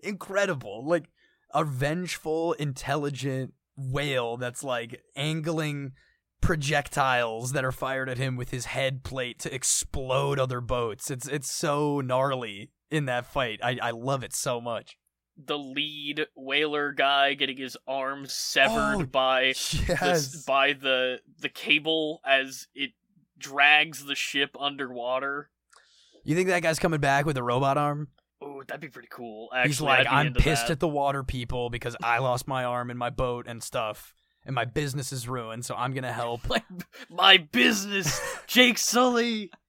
incredible like a vengeful intelligent whale that's like angling projectiles that are fired at him with his head plate to explode other boats. It's it's so gnarly in that fight. I, I love it so much. The lead whaler guy getting his arms severed oh, by yes. the, by the the cable as it drags the ship underwater. You think that guy's coming back with a robot arm? Oh, that'd be pretty cool. Actually, He's like, I'm pissed that. at the water people because I lost my arm in my boat and stuff and my business is ruined, so I'm gonna help. my, my business, Jake Sully.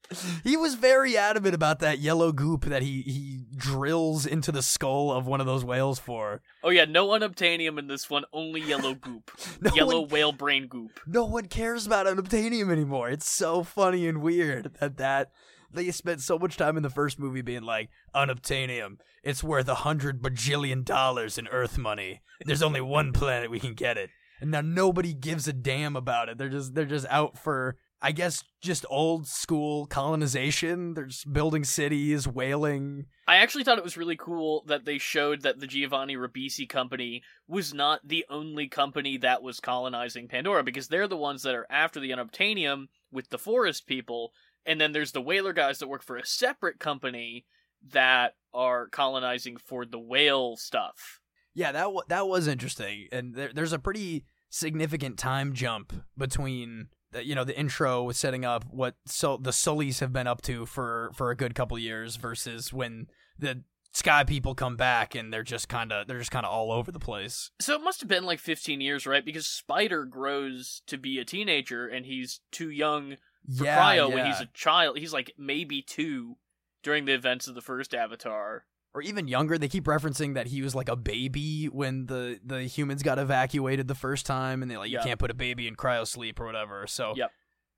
he was very adamant about that yellow goop that he he drills into the skull of one of those whales for. Oh yeah, no unobtainium in this one, only yellow goop. no yellow one, whale brain goop. No one cares about unobtainium anymore. It's so funny and weird that that they spent so much time in the first movie being like unobtainium. It's worth a hundred bajillion dollars in Earth money. There's only one planet we can get it and now nobody gives a damn about it. They're just they're just out for I guess just old school colonization. There's building cities, whaling. I actually thought it was really cool that they showed that the Giovanni Ribisi company was not the only company that was colonizing Pandora because they're the ones that are after the unobtainium with the forest people, and then there's the whaler guys that work for a separate company that are colonizing for the whale stuff. Yeah, that w- that was interesting, and there, there's a pretty significant time jump between you know the intro was setting up what so the Sullys have been up to for for a good couple years versus when the Sky people come back and they're just kind of they're just kind of all over the place. So it must have been like 15 years, right? Because Spider grows to be a teenager and he's too young for yeah, Cryo yeah. when he's a child. He's like maybe two during the events of the first Avatar. Or even younger. They keep referencing that he was like a baby when the the humans got evacuated the first time, and they like Yeah. you can't put a baby in cryo sleep or whatever. So Yep.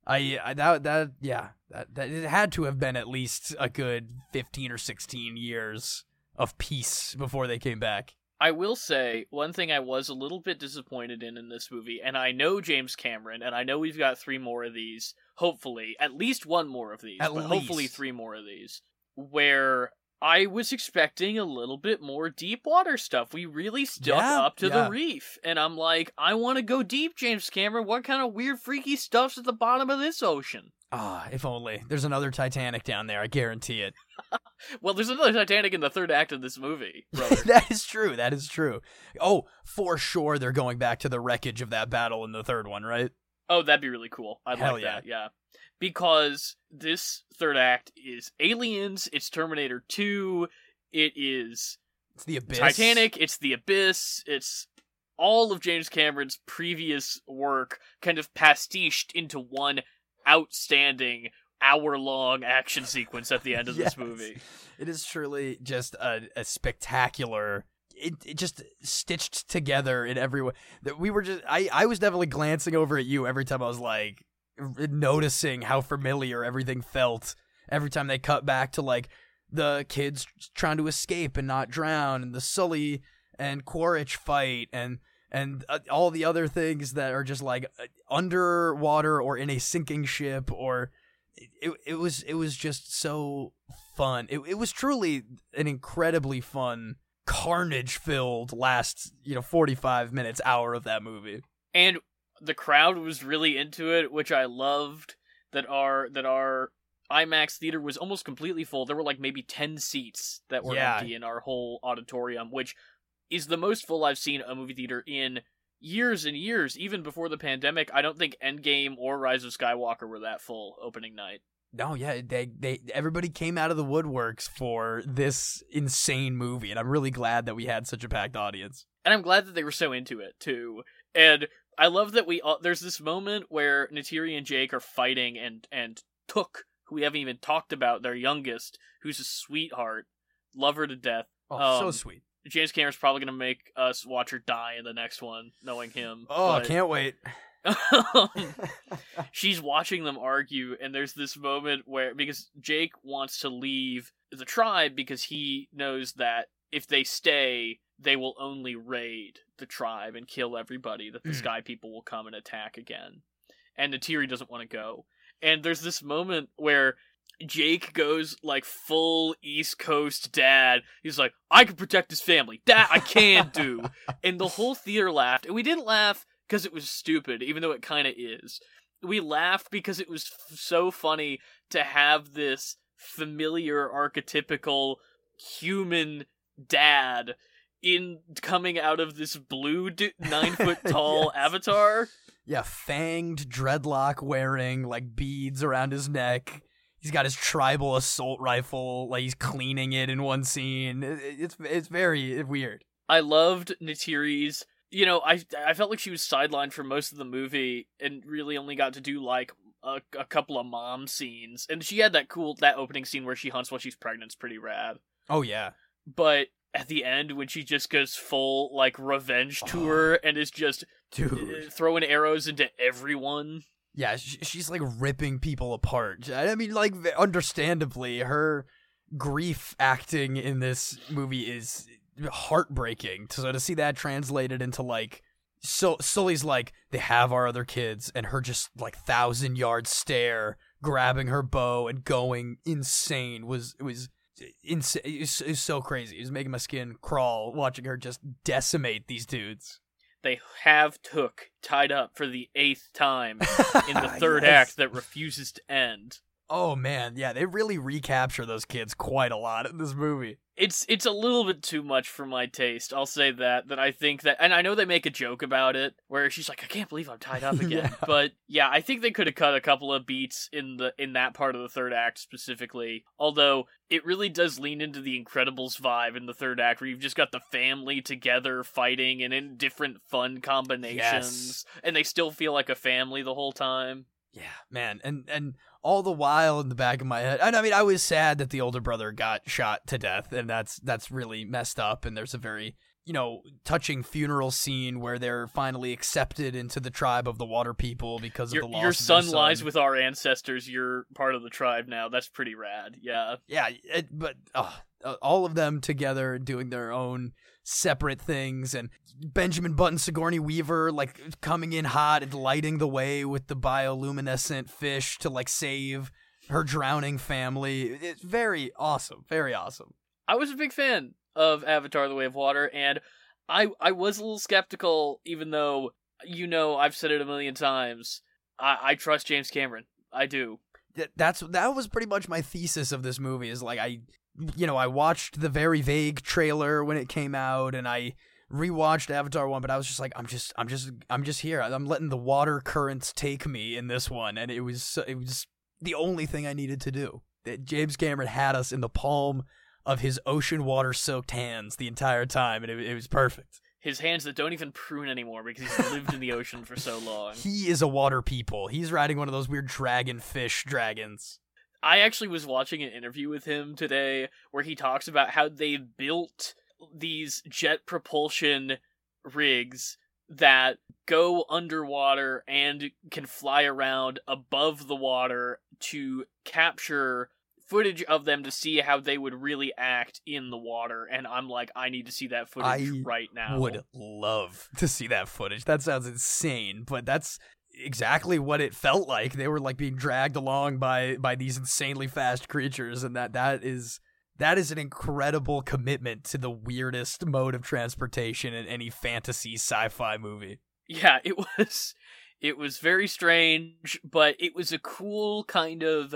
I, I that that yeah that, that it had to have been at least a good fifteen or sixteen years of peace before they came back. I will say one thing I was a little bit disappointed in in this movie, and I know James Cameron, and I know we've got three more of these. Hopefully, at least one more of these, At but hopefully three more of these. Where I was expecting a little bit more deep water stuff. We really stuck Yeah, up to yeah. the reef, and I'm like, I want to go deep, James Cameron. What kind of weird, freaky stuff's at the bottom of this ocean? Ah, if only there's another Titanic down there. I guarantee it. Well, there's another Titanic in the third act of this movie, brother. that is true. That is true. Oh, for sure, they're going back to the wreckage of that battle in the third one, right? Oh, that'd be really cool. I'd Hell like yeah. that. Yeah. Because this third act is Aliens, it's Terminator 2, it is It's the abyss. Titanic, it's The Abyss, it's all of James Cameron's previous work kind of pastiched into one outstanding hour long action sequence at the end of Yes. this movie. It is truly just a, a spectacular. It, it just stitched together in every way. That we were just. I I was definitely glancing over at you every time I was like noticing how familiar everything felt. Every time they cut back to like the kids trying to escape and not drown, and the Sully and Quaritch fight, and and uh, all the other things that are just like uh, underwater or in a sinking ship or it, it was it was just so fun. It it was truly an incredibly fun carnage filled last, you know, 45 minutes hour of that movie. and the crowd was really into it, which I loved. That our that our IMAX theater was almost completely full. There were like maybe ten seats that were Yeah. empty in our whole auditorium, which is the most full I've seen a movie theater in years and years. Even before the pandemic, I don't think Endgame or Rise of Skywalker were that full opening night. No, yeah, they they everybody came out of the woodworks for this insane movie and I'm really glad that we had such a packed audience. and I'm glad that they were so into it too. And I love that we all, there's this moment where Neytiri and Jake are fighting, and and Tuk, who we haven't even talked about, their youngest, who's a sweetheart, love her to death. Oh, so Um, sweet. James Cameron's probably gonna make us watch her die in the next one, knowing him. Oh, I can't wait. she's watching them argue and there's this moment where because Jake wants to leave the tribe because he knows that if they stay they will only raid the tribe and kill everybody that the Mm. sky people will come and attack again and Neytiri doesn't want to go and there's this moment where Jake goes like full East Coast dad. He's like, I can protect his family. That I can do. and the whole theater laughed. And we didn't laugh because it was stupid, even though it kind of is. We laughed because it was f- so funny to have this familiar, archetypical human dad in coming out of this blue du- nine foot tall Yes. avatar. Yeah, fanged dreadlock wearing like beads around his neck. He's got his tribal assault rifle, like he's cleaning it in one scene. It's it's very weird. I loved Neytiri's. You know, I I felt like she was sidelined for most of the movie and really only got to do like a, a couple of mom scenes. And she had that cool that opening scene where she hunts while she's pregnant. It's pretty rad. Oh yeah. But at the end, when she just goes full like revenge tour and is just Dude. uh, throwing arrows into everyone. Yeah, she's like ripping people apart. I mean, like, understandably, her grief acting in this movie is heartbreaking. So to see that translated into like so Sully's like, they have our other kids, and her just like thousand yard stare, grabbing her bow and going insane was it was insane. It was, it was so crazy. It was making my skin crawl watching her just decimate these dudes. They have Tuk tied up for the eighth time in the third Yes. act that refuses to end. Oh man, yeah, they really recapture those kids quite a lot in this movie. It's it's a little bit too much for my taste. I'll say that. That I think that, and I know they make a joke about it, where she's like, "I can't believe I'm tied up again." Yeah. But yeah, I think they could have cut a couple of beats in the in that part of the third act specifically. Although it really does lean into the Incredibles vibe in the third act, where you've just got the family together fighting and in different fun combinations, and they still feel like a family the whole time. Yeah, man, and and all the while in the back of my head, and I mean, I was sad that the older brother got shot to death, and that's that's really messed up. And there's a very you know touching funeral scene where they're finally accepted into the tribe of the Water People because of Your, the loss. your son son lies with our ancestors. You're part of the tribe now. That's pretty rad. Yeah. yeah, it, but uh, all of them together doing their own separate things, and Benjamin Button, Sigourney Weaver, like coming in hot and lighting the way with the bioluminescent fish to like save her drowning family. It's very awesome, very awesome. I was a big fan of Avatar: The Way of Water, and I I was a little skeptical, even though you know I've said it a million times. I, I trust James Cameron. I do. That's that was pretty much my thesis of this movie. Is like I, you know, I watched the very vague trailer when it came out, and I rewatched Avatar one, but I was just like, I'm just, I'm just, I'm just here. I'm letting the water currents take me in this one, and it was, it was the only thing I needed to do. That James Cameron had us in the palm of his ocean water soaked hands the entire time, and it, it was perfect. His hands that don't even prune anymore because he's lived in the ocean for so long. He is a water people. He's riding one of those weird dragon fish dragons. I actually was watching an interview with him today where he talks about how they built these jet propulsion rigs that go underwater and can fly around above the water to capture footage of them to see how they would really act in the water and I'm like I need to see that footage I right now. I would love to see that footage. That sounds insane, but that's exactly what it felt like. They were like being dragged along by by these insanely fast creatures and that that is that is an incredible commitment to the weirdest mode of transportation in any fantasy sci-fi movie. Yeah, it was it was very strange, but it was a cool kind of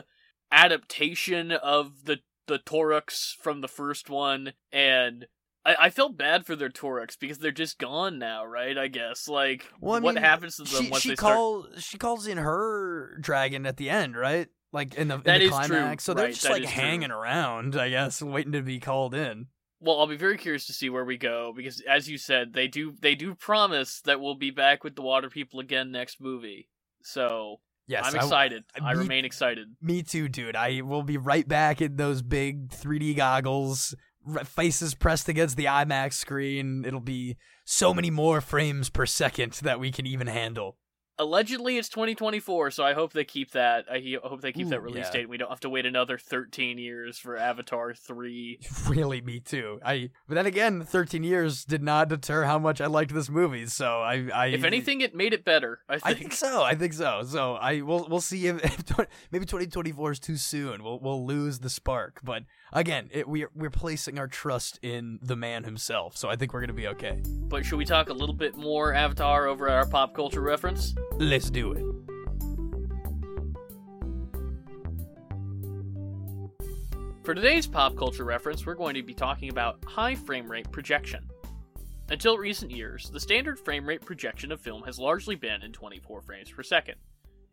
adaptation of the the Toruks from the first one, and I, I felt bad for their Toruks because they're just gone now, right? I guess like Well, I what mean, happens to them She once she they start. calls she calls in her dragon at the end, right? Like in the, in That the is true, climax. So they're right, just like is true. hanging around, I guess, waiting to be called in. Well, I'll be very curious to see where we go because, as you said, they do they do promise that we'll be back with the Water People again next movie. So Yes, I'm excited. I- I me- remain excited. Me too, dude. I will be right back in those big 3D goggles, faces pressed against the IMAX screen. It'll be so many more frames per second that we can even handle. Allegedly, it's 2024, so I hope they keep that. I hope they keep that release yeah. date. We don't have to wait another 13 years for Avatar 3. Really, me too. I. But then again, 13 years did not deter how much I liked this movie. So I. I If anything, it made it better. I I think. think so. I think so. So I will. We'll see if, if maybe 2024 is too soon. We'll we'll lose the spark. But again, it, we're we're placing our trust in the man himself. So I think we're gonna be okay. But should we talk a little bit more Avatar over our pop culture reference? Let's do it. For today's pop culture reference, we're going to be talking about high frame rate projection. Until recent years, the standard frame rate projection of film has largely been in 24 frames per second.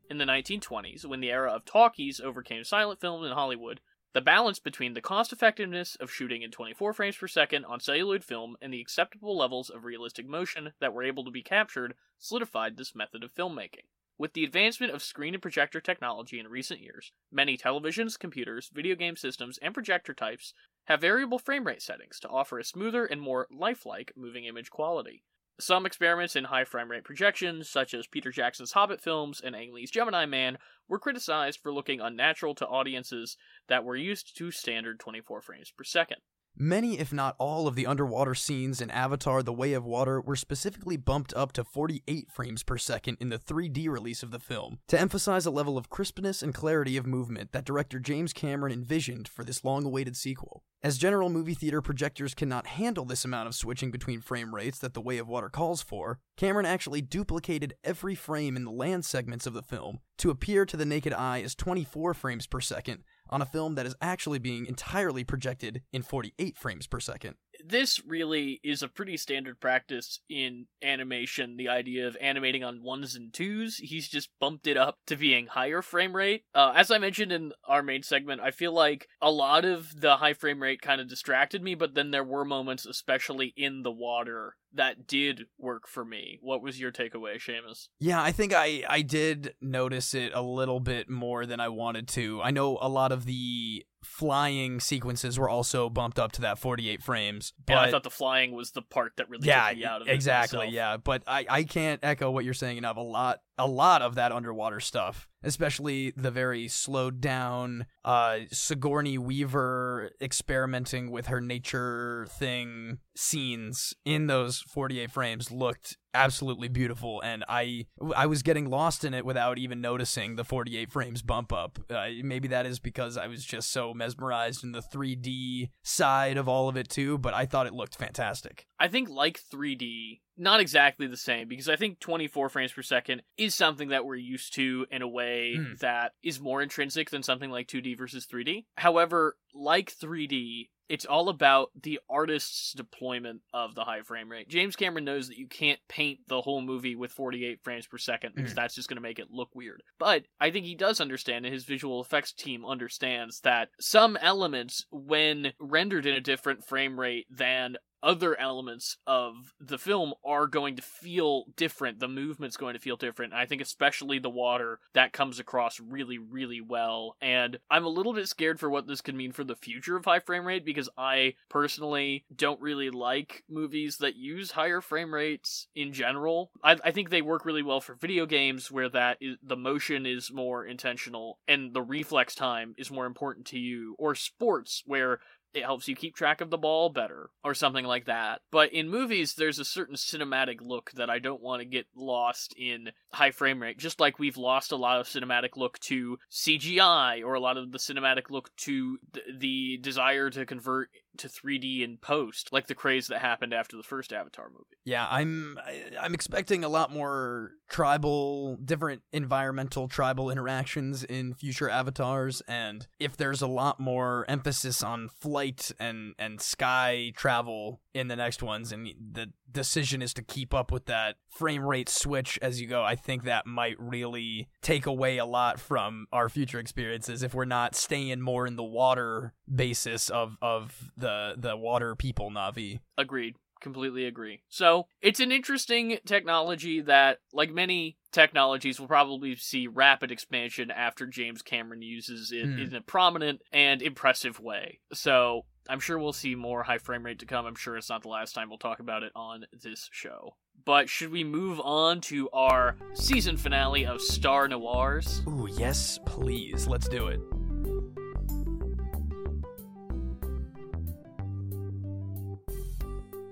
In the 1920s, when the era of talkies overcame silent film in Hollywood, the balance between the cost effectiveness of shooting in 24 frames per second on celluloid film and the acceptable levels of realistic motion that were able to be captured solidified this method of filmmaking. With the advancement of screen and projector technology in recent years, many televisions, computers, video game systems, and projector types have variable frame rate settings to offer a smoother and more lifelike moving image quality. Some experiments in high frame rate projections, such as Peter Jackson's Hobbit films and Ang Lee's Gemini Man, were criticized for looking unnatural to audiences that were used to standard 24 frames per second. Many, if not all, of the underwater scenes in Avatar The Way of Water were specifically bumped up to 48 frames per second in the 3D release of the film, to emphasize a level of crispness and clarity of movement that director James Cameron envisioned for this long awaited sequel. As general movie theater projectors cannot handle this amount of switching between frame rates that The Way of Water calls for, Cameron actually duplicated every frame in the land segments of the film to appear to the naked eye as 24 frames per second on a film that is actually being entirely projected in 48 frames per second. This really is a pretty standard practice in animation. The idea of animating on ones and twos, he's just bumped it up to being higher frame rate. Uh, as I mentioned in our main segment, I feel like a lot of the high frame rate kind of distracted me, but then there were moments, especially in the water, that did work for me. What was your takeaway, Seamus? Yeah, I think I I did notice it a little bit more than I wanted to. I know a lot of the flying sequences were also bumped up to that 48 frames. But and I thought the flying was the part that really yeah, took me out of it. Exactly, yeah. But I, I can't echo what you're saying enough. A lot a lot of that underwater stuff, especially the very slowed down uh Sigourney Weaver experimenting with her nature thing scenes in those 48 frames looked absolutely beautiful and I I was getting lost in it without even noticing the 48 frames bump up. Uh, maybe that is because I was just so mesmerized in the 3D side of all of it too, but I thought it looked fantastic. I think like 3D, not exactly the same because I think 24 frames per second is something that we're used to in a way Mm. that is more intrinsic than something like 2D versus 3D. However, like 3D, it's all about the artist's deployment of the high frame rate. James Cameron knows that you can't paint the whole movie with 48 frames per second because Mm. that's just going to make it look weird. But I think he does understand, and his visual effects team understands that some elements, when rendered in a different frame rate than other elements of the film are going to feel different. The movement's going to feel different. I think especially the water that comes across really, really well. And I'm a little bit scared for what this could mean for the future of high frame rate because I personally don't really like movies that use higher frame rates in general. I, I think they work really well for video games where that is, the motion is more intentional and the reflex time is more important to you, or sports where it helps you keep track of the ball better or something like that. But in movies, there's a certain cinematic look that I don't want to get lost in high frame rate. Just like we've lost a lot of cinematic look to CGI or a lot of the cinematic look to th- the desire to convert to 3D in post, like the craze that happened after the first Avatar movie. Yeah, I'm I'm expecting a lot more tribal, different environmental tribal interactions in future avatars, and if there's a lot more emphasis on flight and and sky travel in the next ones, and the decision is to keep up with that frame rate switch as you go, I think that might really take away a lot from our future experiences if we're not staying more in the water basis of of the the water people Navi. Agreed. Completely agree. So, it's an interesting technology that, like many technologies, will probably see rapid expansion after James Cameron uses it Hmm. in a prominent and impressive way. So, I'm sure we'll see more high frame rate to come. I'm sure it's not the last time we'll talk about it on this show. But should we move on to our season finale of Star Noirs? Ooh, yes, please. Let's do it.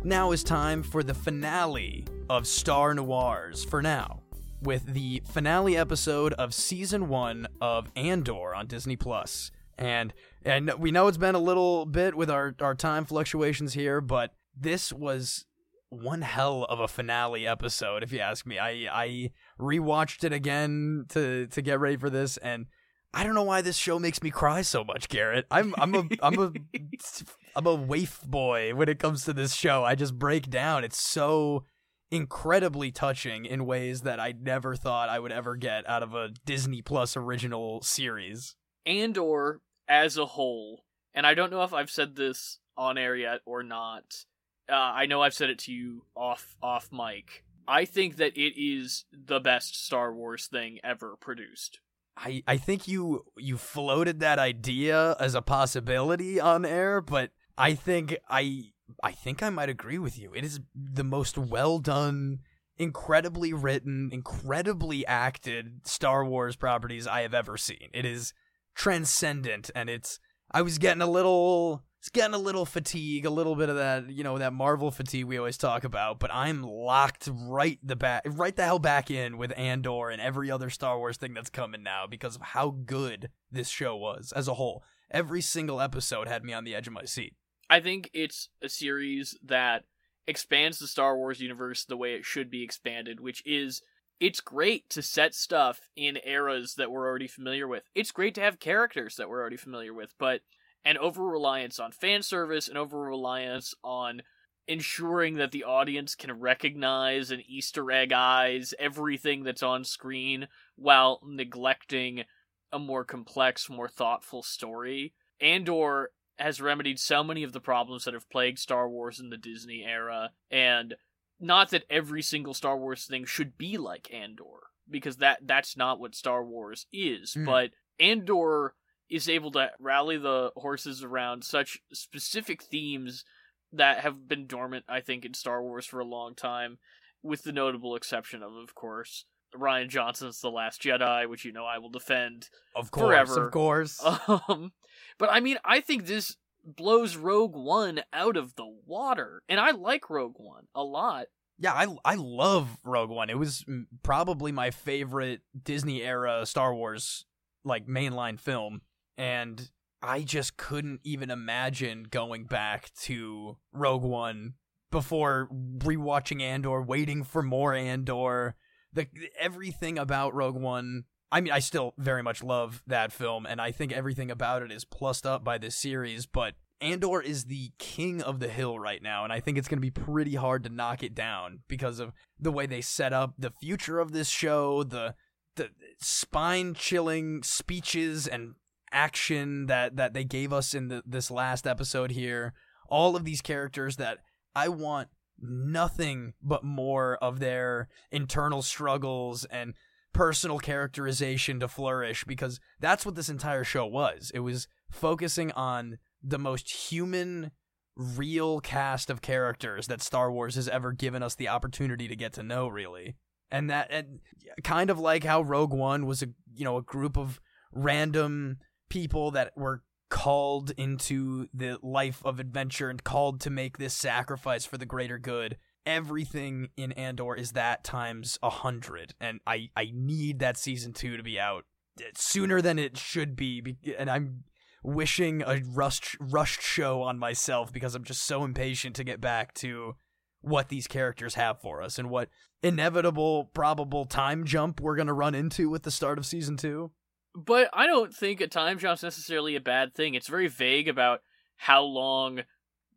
Now is time for the finale of Star Noirs for now, with the finale episode of season 1 of Andor on Disney Plus. And and we know it's been a little bit with our our time fluctuations here, but this was one hell of a finale episode if you ask me. I I rewatched it again to to get ready for this and I don't know why this show makes me cry so much, Garrett. I'm I'm a I'm a I'm a waif boy when it comes to this show. I just break down. It's so incredibly touching in ways that I never thought I would ever get out of a Disney Plus original series. Andor as a whole, and I don't know if I've said this on air yet or not. Uh, I know I've said it to you off off mic. I think that it is the best Star Wars thing ever produced. I, I think you you floated that idea as a possibility on air, but I think I I think I might agree with you. It is the most well done, incredibly written, incredibly acted Star Wars properties I have ever seen. It is transcendent and it's I was getting a little it's getting a little fatigue, a little bit of that, you know, that Marvel fatigue we always talk about. But I'm locked right the back, right the hell back in with Andor and every other Star Wars thing that's coming now because of how good this show was as a whole. Every single episode had me on the edge of my seat. I think it's a series that expands the Star Wars universe the way it should be expanded, which is it's great to set stuff in eras that we're already familiar with. It's great to have characters that we're already familiar with, but an over reliance on fan service and over reliance on ensuring that the audience can recognize and Easter egg eyes everything that's on screen while neglecting a more complex, more thoughtful story. Andor has remedied so many of the problems that have plagued Star Wars in the Disney era, and not that every single Star Wars thing should be like Andor, because that that's not what Star Wars is, mm. but Andor is able to rally the horses around such specific themes that have been dormant, I think, in Star Wars for a long time, with the notable exception of, of course, Rian Johnson's The Last Jedi, which you know I will defend of course, forever. Of course. Um, but I mean, I think this blows Rogue One out of the water, and I like Rogue One a lot. Yeah, I I love Rogue One. It was probably my favorite Disney era Star Wars like mainline film and I just couldn't even imagine going back to Rogue One before rewatching Andor, waiting for more Andor. The everything about Rogue One. I mean, I still very much love that film, and I think everything about it is plussed up by this series. But Andor is the king of the hill right now, and I think it's going to be pretty hard to knock it down because of the way they set up the future of this show, the the spine chilling speeches and action that that they gave us in the, this last episode here all of these characters that i want nothing but more of their internal struggles and personal characterization to flourish because that's what this entire show was it was focusing on the most human real cast of characters that Star Wars has ever given us the opportunity to get to know really and that and kind of like how Rogue One was a you know a group of random people that were called into the life of adventure and called to make this sacrifice for the greater good. Everything in Andor is that times a hundred, and I I need that season two to be out eh, sooner than it should be, and I'm wishing a rushed rushed show on myself because I'm just so impatient to get back to what these characters have for us and what inevitable probable time jump we're going to run into with the start of season 2 but I don't think a time jump's necessarily a bad thing. It's very vague about how long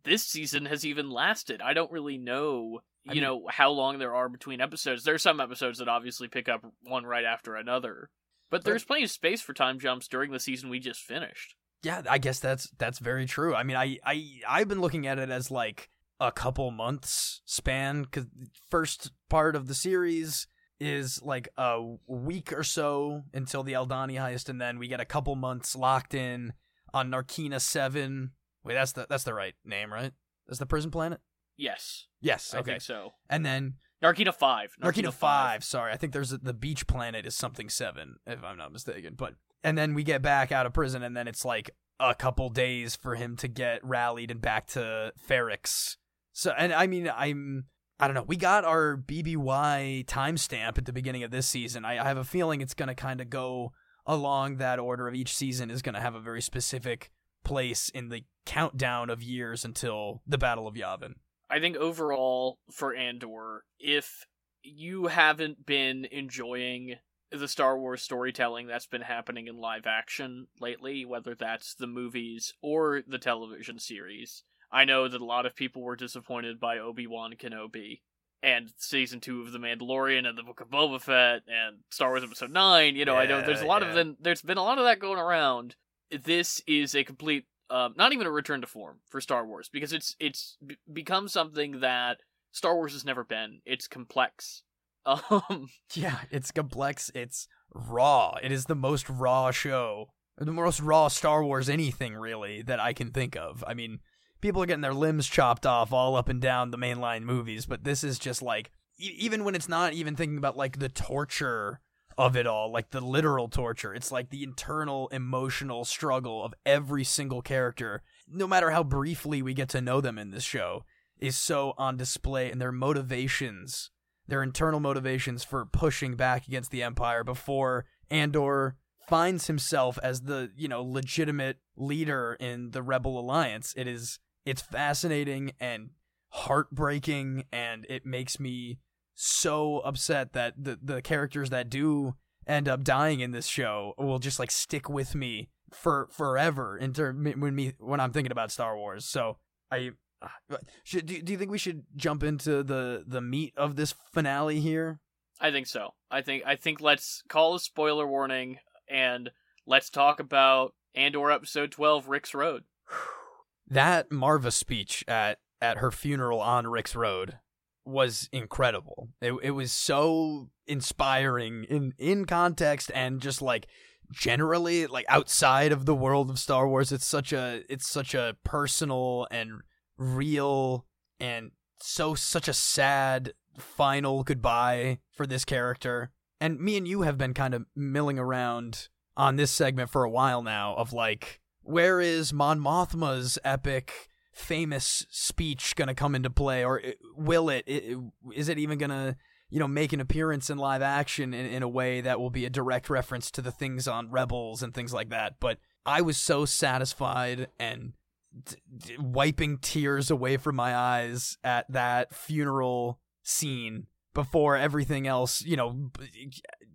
this season has even lasted. I don't really know, you I mean, know, how long there are between episodes. There's some episodes that obviously pick up one right after another. But there's plenty of space for time jumps during the season we just finished. Yeah, I guess that's that's very true. I mean, I I I've been looking at it as like a couple months span cuz first part of the series is like a week or so until the Aldhani heist, and then we get a couple months locked in on Narkina Seven. Wait, that's the that's the right name, right? That's the prison planet. Yes. Yes. Okay. I think so. And then Narkina Five. Narkina 5. 5. Sorry, I think there's a, the beach planet is something seven, if I'm not mistaken. But and then we get back out of prison, and then it's like a couple days for him to get rallied and back to Ferrix. So, and I mean, I'm I don't know. We got our BBY timestamp at the beginning of this season. I, I have a feeling it's going to kind of go along that order of each season is going to have a very specific place in the countdown of years until the Battle of Yavin. I think overall for Andor, if you haven't been enjoying the Star Wars storytelling that's been happening in live action lately, whether that's the movies or the television series, I know that a lot of people were disappointed by Obi Wan Kenobi and season two of The Mandalorian and the Book of Boba Fett and Star Wars Episode Nine. You know, yeah, I know there's a lot yeah. of then There's been a lot of that going around. This is a complete, um, not even a return to form for Star Wars because it's it's b- become something that Star Wars has never been. It's complex. Um, yeah, it's complex. It's raw. It is the most raw show, the most raw Star Wars anything really that I can think of. I mean people are getting their limbs chopped off all up and down the mainline movies, but this is just like even when it's not even thinking about like the torture of it all, like the literal torture. It's like the internal emotional struggle of every single character, no matter how briefly we get to know them in this show, is so on display and their motivations, their internal motivations for pushing back against the empire before Andor finds himself as the, you know, legitimate leader in the rebel alliance. It is it's fascinating and heartbreaking and it makes me so upset that the the characters that do end up dying in this show will just like stick with me for forever into when me when I'm thinking about Star Wars. So I uh, should do, do you think we should jump into the the meat of this finale here? I think so. I think I think let's call a spoiler warning and let's talk about Andor episode 12 Rix Road. that Maarva speech at at her funeral on Rix Road was incredible. It it was so inspiring in in context and just like generally like outside of the world of Star Wars. It's such a it's such a personal and real and so such a sad final goodbye for this character. And me and you have been kind of milling around on this segment for a while now of like where is Mon Mothma's epic famous speech going to come into play or uh, will it, is it even going to you know make an appearance in live action in, in a way that will be a direct reference to the things on rebels and things like that? But i was so satisfied and d- d- wiping tears away from my eyes at that funeral scene before everything else you know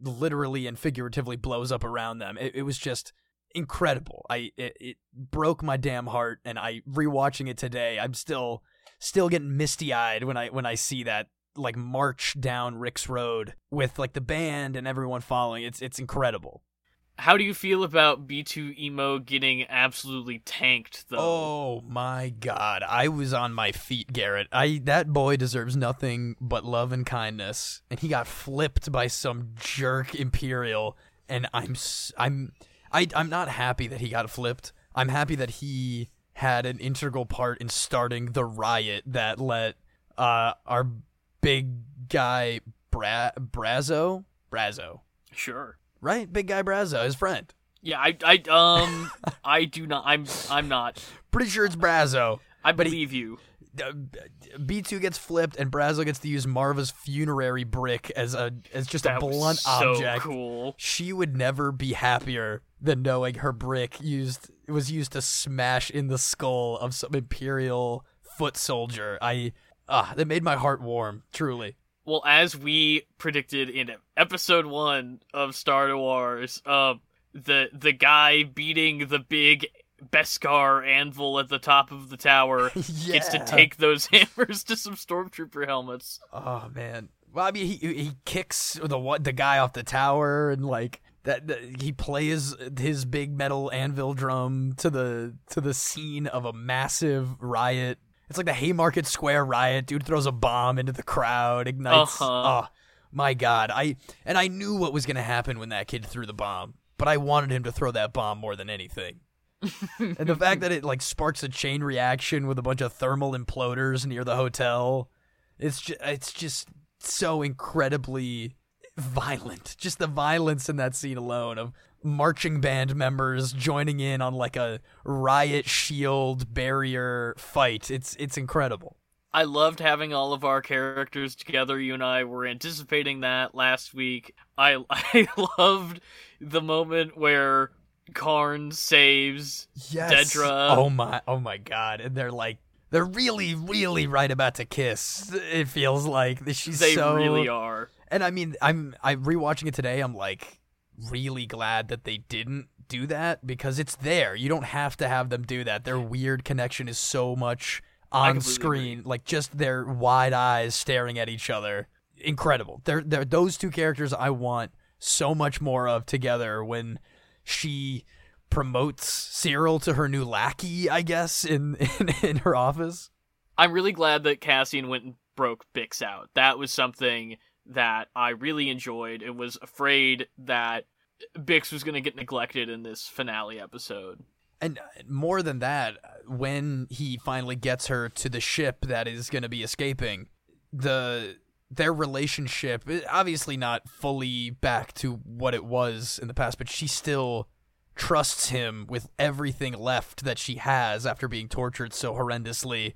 literally and figuratively blows up around them. It, it was just incredible. I it, it broke my damn heart, and I rewatching it today. I'm still still getting misty eyed when I when I see that like march down Rix Road with like the band and everyone following. It's it's incredible. How do you feel about B2EMO getting absolutely tanked though? Oh my god. I was on my feet, Garrett. I that boy deserves nothing but love and kindness and he got flipped by some jerk Imperial and I'm I'm I I'm not happy that he got flipped. I'm happy that he had an integral part in starting the riot that let uh our big guy Bra- Brasso Brasso sure. Right? Big guy Brasso his friend. Yeah I I um I do not I'm I'm not. Pretty sure it's Brasso I believe he, you. B2 gets flipped and Brasso gets to use Maarva's funerary brick as a as just that a blunt so object. Cool. She would never be happier than knowing her brick used was used to smash in the skull of some imperial foot soldier. I ah, that made my heart warm, truly. Well, as we predicted in episode 1 of Star Wars, uh the the guy beating the big Beskar anvil at the top of the tower yeah. gets to take those hammers to some stormtrooper helmets. Oh man. Well, I mean, he he kicks the what the guy off the tower and like that, that he plays his big metal anvil drum to the to the scene of a massive riot. It's like the Haymarket Square riot. Dude throws a bomb into the crowd, ignites. Uh-huh. Oh my god! I and I knew what was gonna happen when that kid threw the bomb, but I wanted him to throw that bomb more than anything and the fact that it like sparks a chain reaction with a bunch of thermal imploders near the hotel, it's just it's just so incredibly violent. Just the violence in that scene alone of marching band members joining in on like a riot shield barrier fight. It's it's incredible. I loved having all of our characters together. You and I were anticipating that last week. I I loved the moment where Karn saves yes. Dedra. Oh my, oh my god! And they're like, they're really, really right about to kiss. It feels like she's they so. really are. And I mean, I'm I'm rewatching it today. I'm like really glad that they didn't do that because it's there. You don't have to have them do that. Their weird connection is so much on screen, agree. like just their wide eyes staring at each other. Incredible. They're they're those two characters I want so much more of together when she promotes Syril to her new lackey, I guess, in, in, in her office. I'm really glad that Cassian went and broke Bix out. That was something that I really enjoyed and was afraid that Bix was going to get neglected in this finale episode. And more than that, when he finally gets her to the ship that is going to be escaping, the their relationship, eh, obviously not fully back to what it was in the past, but she still trusts him with everything left that she has after being tortured so horrendously.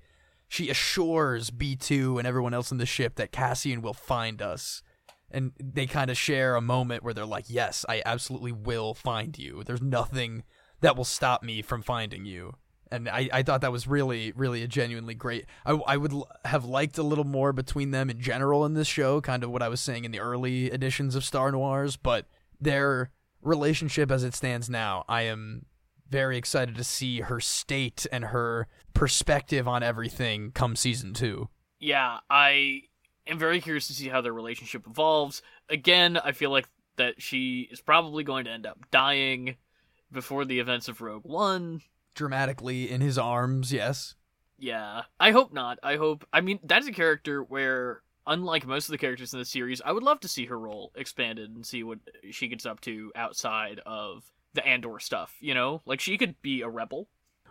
She assures B2 and everyone else in the ship that Cassian will find us. And they kind of share a moment where they're like, Yes, I absolutely will find you. There's nothing that will stop me from finding you. And I, I thought that was really, really a genuinely great. I, I would l- have liked a little more between them in general in this show, kind of what I was saying in the early editions of Star Noirs, but their relationship as it stands now, I am very excited to see her state and her perspective on everything come season two. Yeah, I am very curious to see how their relationship evolves. Again, I feel like that she is probably going to end up dying before the events of Rogue One. Dramatically in his arms, yes. Yeah, I hope not. I hope. I mean, that's a character where, unlike most of the characters in the series, I would love to see her role expanded and see what she gets up to outside of the Andor stuff. You know, like she could be a rebel.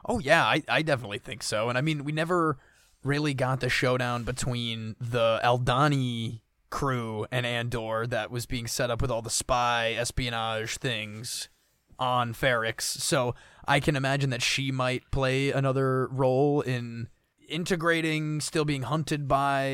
Oh yeah, I, I definitely think so. And I mean, we never really got the showdown between the Aldhani crew and Andor that was being set up with all the spy espionage things on Ferrix. So I can imagine that she might play another role in integrating, still being hunted by,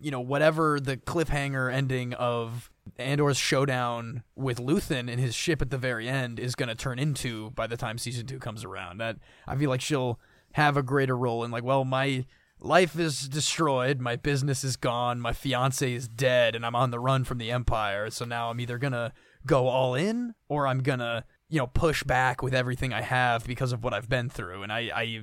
you know, whatever the cliffhanger ending of Andor's showdown with Luthen and his ship at the very end is going to turn into by the time season 2 comes around. That I feel like she'll have a greater role in like, well, my life is destroyed, my business is gone, my fiance is dead and I'm on the run from the empire. So now I'm either going to go all in or I'm going to, you know, push back with everything I have because of what I've been through. And I I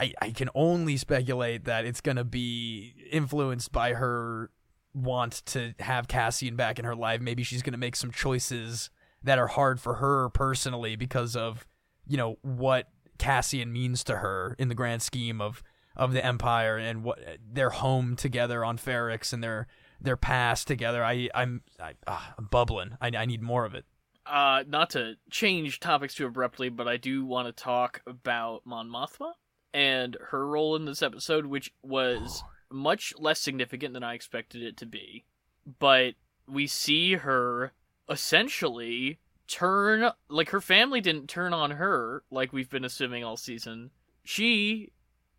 I, I can only speculate that it's going to be influenced by her want to have Cassian back in her life. Maybe she's going to make some choices that are hard for her personally because of, you know, what Cassian means to her in the grand scheme of of the empire and what their home together on Ferrix and their their past together. I I'm I, ah, I'm bubbling. I I need more of it. Uh, not to change topics too abruptly, but I do want to talk about Mon Mothma and her role in this episode, which was much less significant than I expected it to be. But we see her essentially turn like her family didn't turn on her like we've been assuming all season. She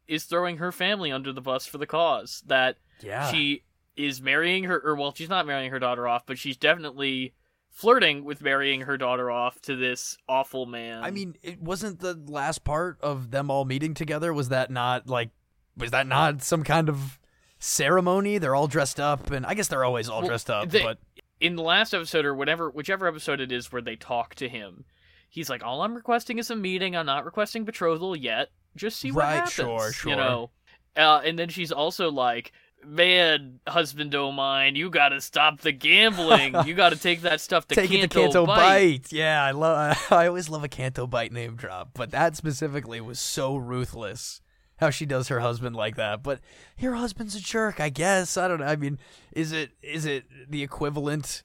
is throwing her family under the bus for the cause that Yeah. she is marrying her or well she's not marrying her daughter off, but she's definitely flirting with marrying her daughter off to this awful man. I mean, it wasn't the last part of them all meeting together. Was that not like? Was that not some kind of ceremony? They're all dressed up, and I guess they're always all Well, dressed up. they- but in the last episode or whatever whichever episode it is where they talk to him he's like all i'm requesting is a meeting i'm not requesting betrothal yet just see what Right, happens sure, sure. you know uh, and then she's also like man husband o' mine you gotta stop the gambling you gotta take that stuff to take it to Canto Canto Bight. Bite. Yeah, I love. I always love a Canto Bight name drop, but that specifically was so ruthless. How she does her husband like that, but your husband's a jerk, I guess. I don't know. I mean, is it is it the equivalent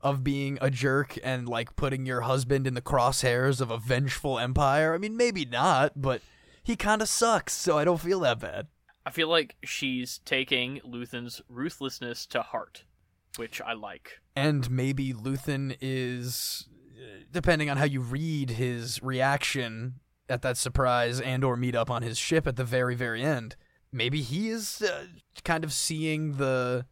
of being a jerk and like putting your husband in the crosshairs of a vengeful empire? I mean, maybe not, but he kind of sucks, so I don't feel that bad. I feel like she's taking luthen's ruthlessness to heart which i like. And maybe Luthen is uh, depending on how you read his reaction at that surprise and or meet up on his ship at the very very end maybe he is uh, kind of seeing the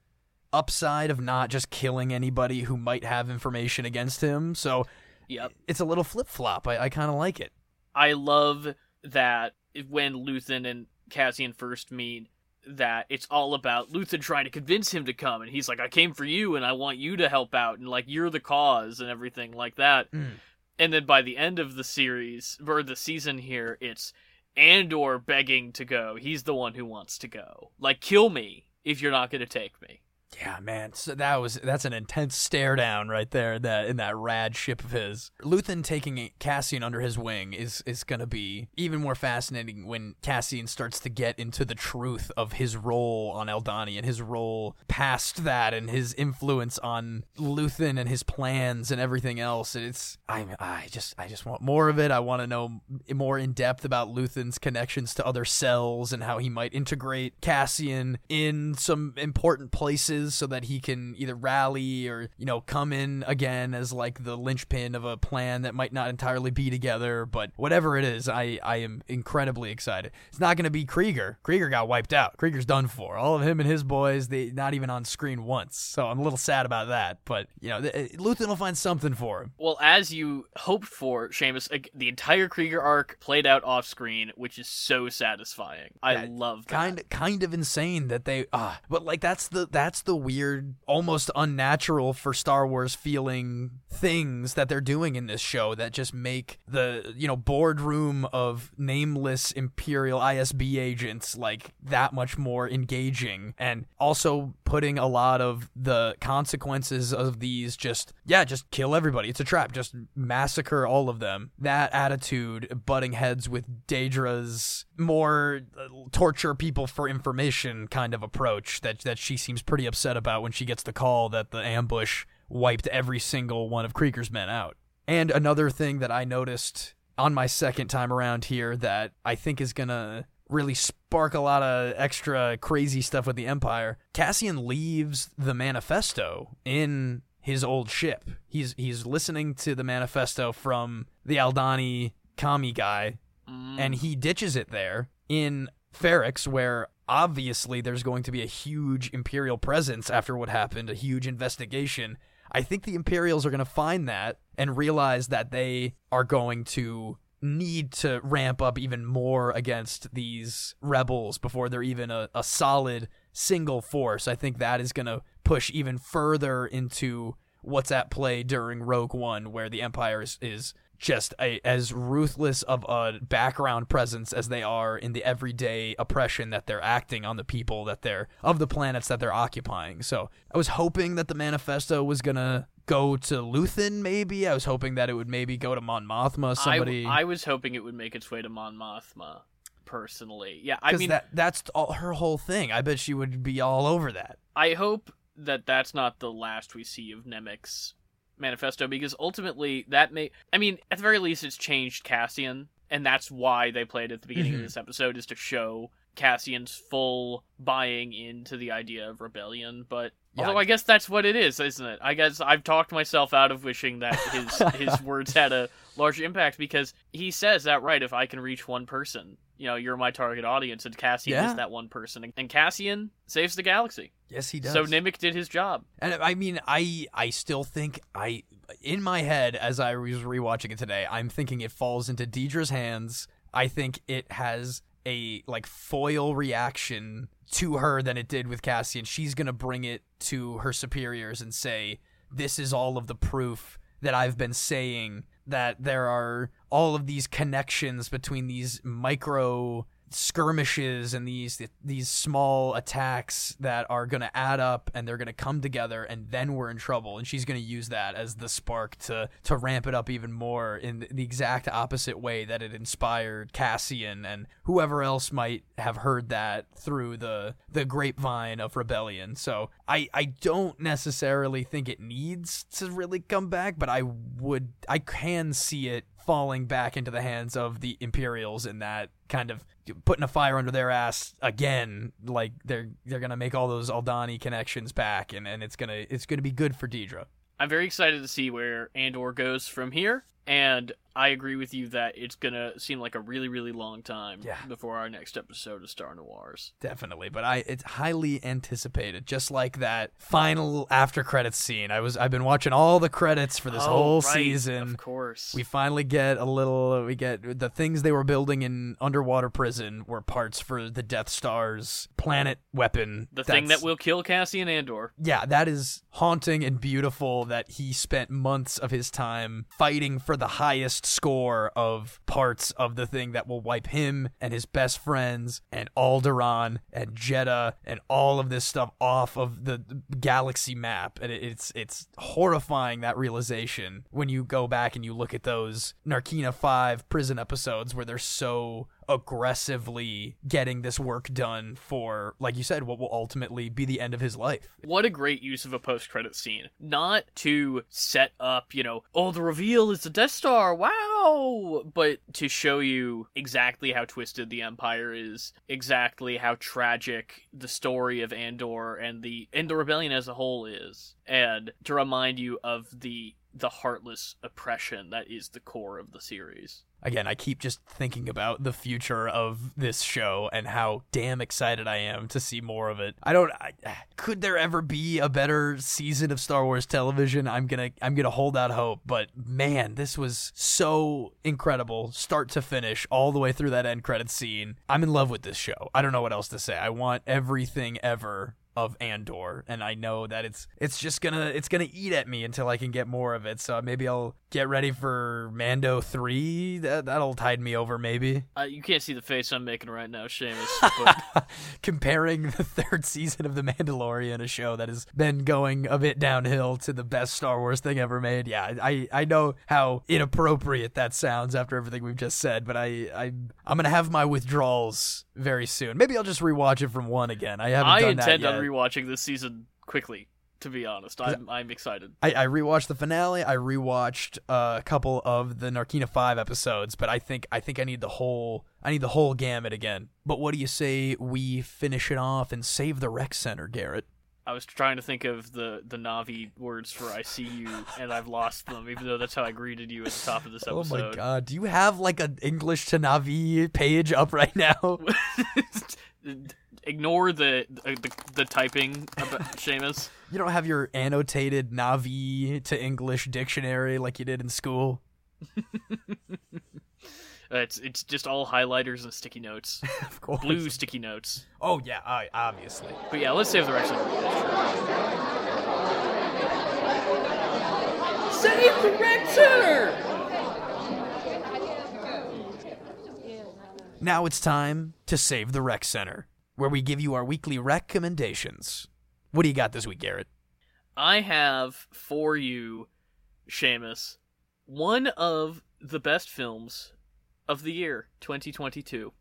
upside of not just killing anybody who might have information against him. So yep. it's a little flip-flop. I, I kind of like it. I love that when Luthen and Cassian first meet, that it's all about Luthen trying to convince him to come, and he's like, "I came for you, and I want you to help out, and like you're the cause, and everything like that." Mm. And then by the end of the series or the season here, it's Andor begging to go. He's the one who wants to go. Like, kill me if you're not going to take me. Yeah, man. So that was that's an intense stare down right there. That in that rad ship of his. Luthen taking Cassian under his wing is is gonna be even more fascinating when Cassian starts to get into the truth of his role on Aldhani and his role past that and his influence on Luthen and his plans and everything else. And it's I I just I just want more of it. I want to know more in depth about Luthen's connections to other cells and how he might integrate Cassian in some important places pieces so that he can either rally or you know come in again as like the linchpin of a plan that might not entirely be together. But whatever it is, I I am incredibly excited. It's not going to be Kreegyr. Kreegyr got wiped out. Kreegyr's done for. All of him and his boys, they not even on screen once. So I'm a little sad about that. But you know, th- Luthen will find something for him. Well, as you hoped for, Seamus, the entire Kreegyr arc played out off screen, which is so satisfying. I Yeah, love that. kind kind of insane that they ah but like that's the that's the weird almost unnatural for Star Wars feeling things that they're doing in this show that just make the you know boardroom of nameless imperial ISB agents like that much more engaging and also putting a lot of the consequences of these just yeah just kill everybody. It's a trap. Just massacre all of them. That attitude butting heads with Dedra's more uh, torture people for information kind of approach that that she seems pretty upset about when she gets the call that the ambush wiped every single one of Kreegyr's men out. And another thing that I noticed on my second time around here that I think is going to really spark a lot of extra crazy stuff with the Empire. Cassian leaves the manifesto in his old ship. He's he's listening to the manifesto from the Aldhani Kami guy Mm. and he ditches it there in Ferrix, where obviously there's going to be a huge Imperial presence after what happened, a huge investigation. I think the Imperials are going to find that and realize that they are going to need to ramp up even more against these rebels before they're even a, a solid single force. I think that is going to push even further into what's at play during Rogue One, where the Empire is, is just a, as ruthless of a background presence as they are in the everyday oppression that they're acting on the people that they're of the planets that they're occupying. So I was hoping that the manifesto was gonna go to Luthen. Maybe I was hoping that it would maybe go to Mon Mothma. Somebody. I, I was hoping it would make its way to Mon Mothma. Personally, yeah. I mean, that that's all, her whole thing. I bet she would be all over that. I hope that that's not the last we see of Nemik's manifesto because ultimately that may I mean at the very least it's changed Cassian and that's why they played at the beginning Mhm. of this episode is to show Cassian's full buying into the idea of rebellion but Yeah. although I guess that's what it is isn't it I guess I've talked myself out of wishing that his his words had a larger impact because he says that right if I can reach one person you know you're my target audience and Cassian Yeah. is that one person and Cassian saves the galaxy Yes, he does. so Nemik did his job And I mean, I I still think I in my head as I was rewatching it today, I'm thinking it falls into Dedra's hands. I think it has a like foil reaction to her than it did with Cassian. She's gonna bring it to her superiors and say, "This is all of the proof that I've been saying that there are all of these connections between these micro skirmishes and these these small attacks that are going to add up and they're going to come together and then we're in trouble. And she's going to use that as the spark to to ramp it up even more in the exact opposite way that it inspired Cassian and whoever else might have heard that through the the grapevine of rebellion. So I I don't necessarily think it needs to really come back but I would I can see it falling back into the hands of the Imperials in that kind of putting a fire under their ass again. Like they're they're gonna make all those Aldhani connections back, and, and it's gonna it's gonna be good for Dedra. I'm very excited to see where Andor goes from here, and I agree with you that it's gonna seem like a really, really long time Yeah. before our next episode of Star Noirs. Definitely, but I it's highly anticipated. Just like that final after credits scene. I was I've been watching all the credits for this Oh, whole right, season. of course. We finally get a little. We get the things they were building in underwater prison were parts for the Death Star's planet weapon. the thing that will kill Cassian and Andor. yeah, that is haunting and beautiful that he spent months of his time fighting for the highest score of parts of the thing that will wipe him and his best friends and Alderaan and Jedha and all of this stuff off of the galaxy map. And it's it's horrifying that realization when you go back and you look at those Narkina 5 prison episodes where they're so aggressively getting this work done for, like you said, what will ultimately be the end of his life. What a great use of a post credit scene. Not to set up, you know, oh, the reveal is the Death Star, wow! But to show you exactly how twisted the Empire is, exactly how tragic the story of Andor and the and the rebellion as a whole is, and to remind you of the the heartless oppression that is the core of the series. Again, I keep just thinking about the future of this show and how damn excited I am to see more of it. I don't I, could there ever be a better season of Star Wars television? I'm going to I'm going to hold out hope, but man, this was so incredible start to finish all the way through that end credit scene. I'm in love with this show. I don't know what else to say. I want everything ever of Andor, and I know that it's it's just gonna it's gonna eat at me until I can get more of it. So maybe I'll get ready for Mando three. That that'll tide me over. Maybe Uh, you can't see the face I'm making right now, Seamus. But comparing the third season of The Mandalorian, a show that has been going a bit downhill, to the best Star Wars thing ever made. Yeah, I I know how inappropriate that sounds after everything we've just said, but I I I'm gonna have my withdrawals very soon. Maybe I'll just rewatch it from one again. I haven't I done intend that yet. on rewatching this season quickly. To be honest, I'm I'm excited. I, I rewatched the finale. I rewatched uh, a couple of the Narkina Five episodes, but I think I think I need the whole I need the whole gamut again. But what do you say we finish it off and save the rec center, Garrett? I was trying to think of the the Na'vi words for "I see you" and I've lost them. Even though that's how I greeted you at the top of this episode. Oh my god! Do you have like an English to Na'vi page up right now? Ignore the, the the typing, about Seamus. you don't have your annotated Na'vi to English dictionary like you did in school. Uh, it's it's just all highlighters and sticky notes, Of course. blue sticky notes. Oh yeah, I, obviously. But yeah, let's save the rest of Save the Rec Center! Now it's time to save the rec center, where we give you our weekly recommendations. What do you got this week, Garrett? I have for you, Seamus, one of the best films of the year 2022.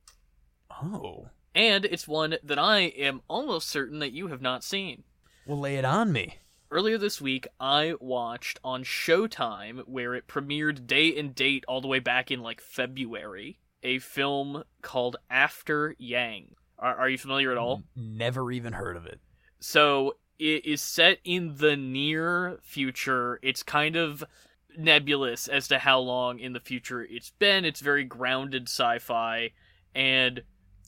Oh, And it's one that I am almost certain that you have not seen. well, lay it on me. Earlier this week, I watched on Showtime, where it premiered day and date all the way back in like February, a film called After Yang. Are, are you familiar at all? Never even heard of it. So it is set in the near future. It's kind of nebulous as to how long in the future it's been. It's very grounded sci-fi, and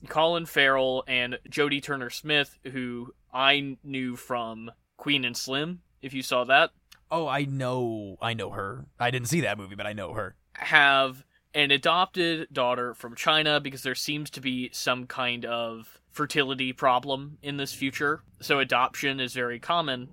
Colin Farrell and Jodie Turner Smith, who I knew from Queen and Slim, if you saw that, Oh, I know, I know her. I didn't see that movie, but I know her. have an adopted daughter from China because there seems to be some kind of fertility problem in this future. So adoption is very common,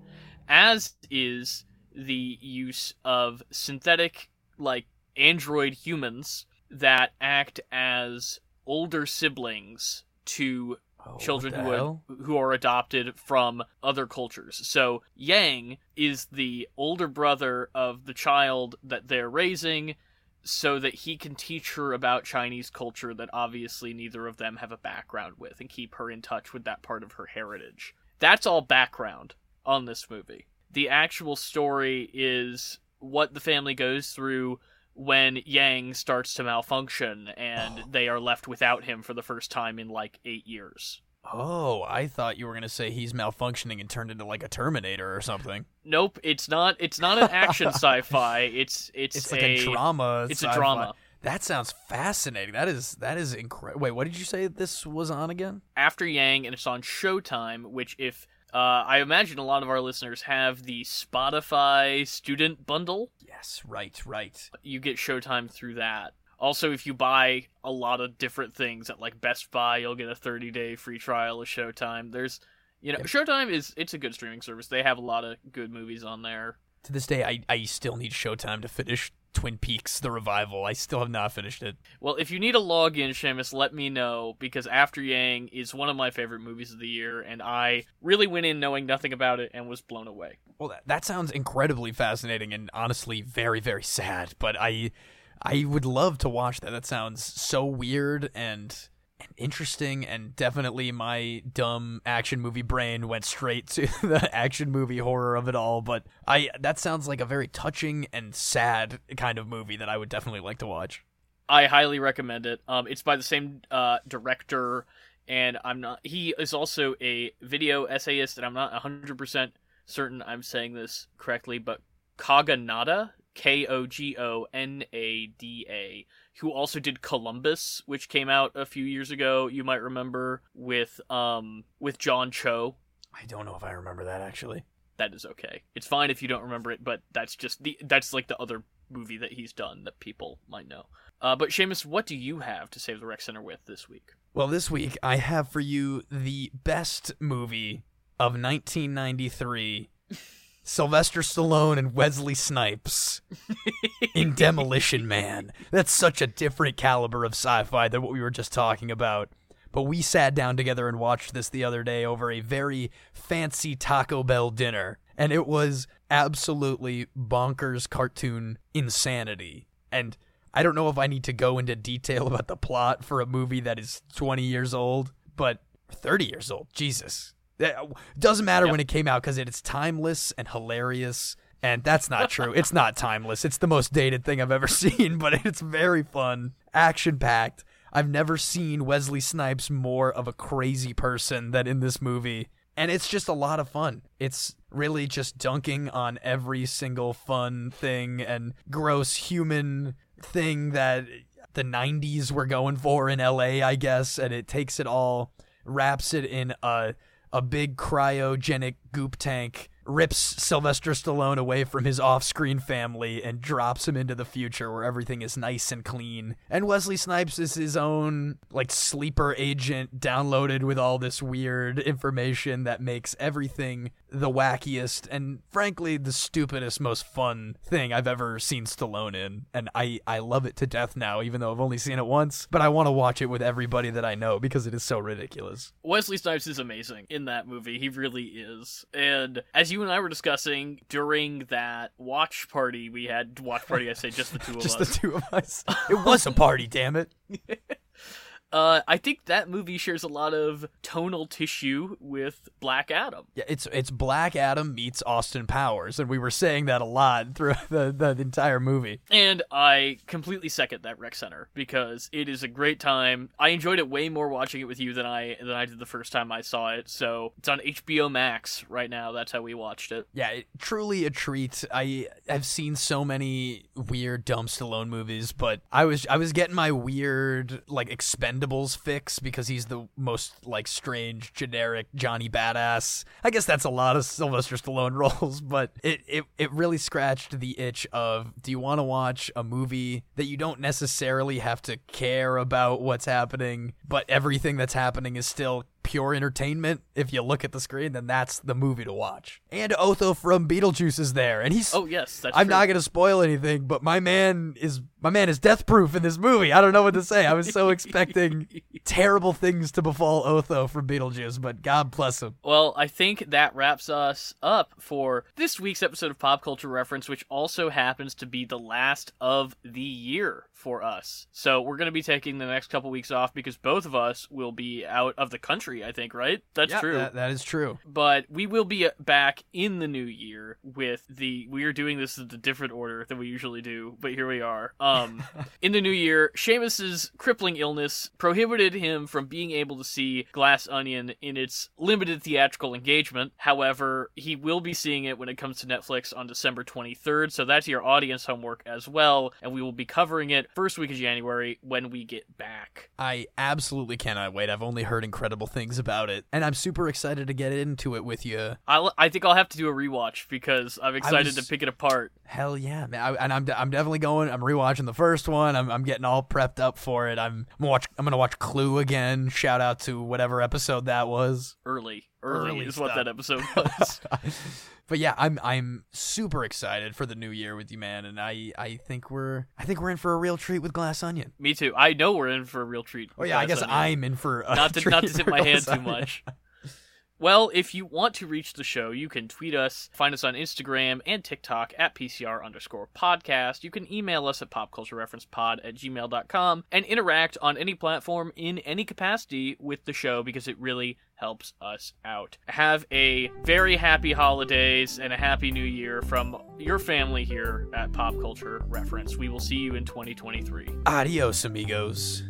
as is the use of synthetic, like android humans that act as older siblings to Oh, children who are, who are adopted from other cultures. So Yang is the older brother of the child that they're raising so that he can teach her about Chinese culture that obviously neither of them have a background with and keep her in touch with that part of her heritage. That's all background on this movie. The actual story is what the family goes through when Yang starts to malfunction and they are left without him for the first time in like eight years. Oh, I thought you were gonna say he's malfunctioning and turned into like a Terminator or something. Nope, it's not. It's not an action sci-fi. It's it's, It's like a, drama. It's a sci-fi. drama. That sounds fascinating. That is that is incredible. Wait, what did you say this was on again? After Yang, and it's on Showtime. Which, if uh, I imagine a lot of our listeners have the Spotify student bundle, Yes, right, right. you get Showtime through that. Also, if you buy a lot of different things at like Best Buy, you'll get a 30 day free trial of Showtime. There's, you know, Yep. Showtime is it's a good streaming service. They have a lot of good movies on there. To this day, I I still need Showtime to finish Twin Peaks: The Revival. I still have not finished it. Well, if you need a login, Seamus, let me know because After Yang is one of my favorite movies of the year, and I really went in knowing nothing about it and was blown away. Well, that, that sounds incredibly fascinating and honestly very very sad. But I I would love to watch that. That sounds so weird and and interesting and definitely my dumb action movie brain went straight to the action movie horror of it all but i that sounds like a very touching and sad kind of movie that i would definitely like to watch I highly recommend it. Um, it's by the same uh, director, and I'm not. He is also a video essayist, and I'm not 100 percent certain I'm saying this correctly, but Kogonada, K O G O N A D A, who also did Columbus, which came out a few years ago. You might remember with um with John Cho. i don't know if i remember that actually That is okay. It's fine if you don't remember it, but that's just the that's like the other movie that he's done that people might know. Uh, but Seamus, what do you have to save the rec center with this week? well this week i have for you the best movie of 1993 Sylvester Stallone and Wesley Snipes in Demolition Man. That's such a different caliber of sci fi than what we were just talking about. But we sat down together and watched this the other day over a very fancy Taco Bell dinner, and it was absolutely bonkers cartoon insanity. And I don't know if I need to go into detail about the plot for a movie that is 20 years old, but 30 years old, Jesus. It doesn't matter Yep. when it came out because it's timeless and hilarious. And that's not true. it's not timeless. It's the most dated thing I've ever seen, but it's very fun, action packed. I've never seen Wesley Snipes more of a crazy person than in this movie. And it's just a lot of fun. It's really just dunking on every single fun thing and gross human thing that the 90s were going for in LA, I guess. And it takes it all, wraps it in a a big cryogenic goop tank, rips Sylvester Stallone away from his off screen family, and drops him into the future where everything is nice and clean. And Wesley Snipes is his own, like, sleeper agent downloaded with all this weird information that makes everything the wackiest and, frankly, the stupidest, most fun thing I've ever seen Stallone in. And I, I love it to death now, even though I've only seen it once. But I want to watch it with everybody that I know because it is so ridiculous. Wesley Snipes is amazing in that movie. He really is. And as you and I were discussing during that watch party we had, watch party, I say just the two of just us. Just the two of us. It was a party, damn it. Uh, I think that movie shares a lot of tonal tissue with Black Adam. Yeah, it's it's Black Adam meets Austin Powers, and we were saying that a lot throughout the, the entire movie. And I completely second that rec center because it is a great time. I enjoyed it way more watching it with you than I than I did the first time I saw it. So it's on HBO Max right now. That's how we watched it. Yeah, it, truly a treat. I have seen so many weird dumb Stallone movies, but I was I was getting my weird like Expendables fix because he's the most like strange generic Johnny Badass. I guess that's a lot of Sylvester Stallone roles, but it it, it really scratched the itch of do you want to watch a movie that you don't necessarily have to care about what's happening, but everything that's happening is still pure entertainment. If you look at the screen, then that's the movie to watch. And Otho from Beetlejuice is there, and he's. Oh yes, that's I'm true. not gonna spoil anything, but my man is my man is death proof in this movie. I don't know what to say. I was so expecting terrible things to befall Otho from Beetlejuice, but God bless him. Well, I think that wraps us up for this week's episode of Pop Culture Reference, which also happens to be the last of the year for us. So we're going to be taking the next couple weeks off because both of us will be out of the country, I think, right? That's Yeah, true. that- that is true. but we will be back in the new year with the we are doing this in a different order than we usually do but here we are um in the new year Seamus's crippling illness prohibited him from being able to see Glass Onion in its limited theatrical engagement however he will be seeing it when it comes to Netflix on December 23rd so that's your audience homework as well and we will be covering it first week of January when we get back I absolutely cannot wait. I've only heard incredible things about it, and I'm super excited to get into it with you. I'll, I think I'll have to do a rewatch because I'm excited was- to pick it apart Hell yeah, man! I, and I'm I'm definitely going. I'm rewatching the first one. I'm I'm getting all prepped up for it. I'm I'm watch. I'm gonna watch Clue again. Shout out to whatever episode that was. early. Early, Early is what that episode was. but yeah, I'm I'm super excited for the new year with you, man. And I I think we're I think we're in for a real treat with Glass Onion. Me too. I know we're in for a real treat. Oh yeah, I guess Onion. I'm in for a not to treat not to tip my hand Glass too Onion. much. Well, if you want to reach the show, you can tweet us, find us on Instagram and TikTok at PCR underscore podcast. You can email us at popculturereferencepod at gmail.com and interact on any platform in any capacity with the show because it really helps us out. Have a very happy holidays and a happy new year from your family here at Pop Culture Reference. We will see you in 2023. Adios, amigos.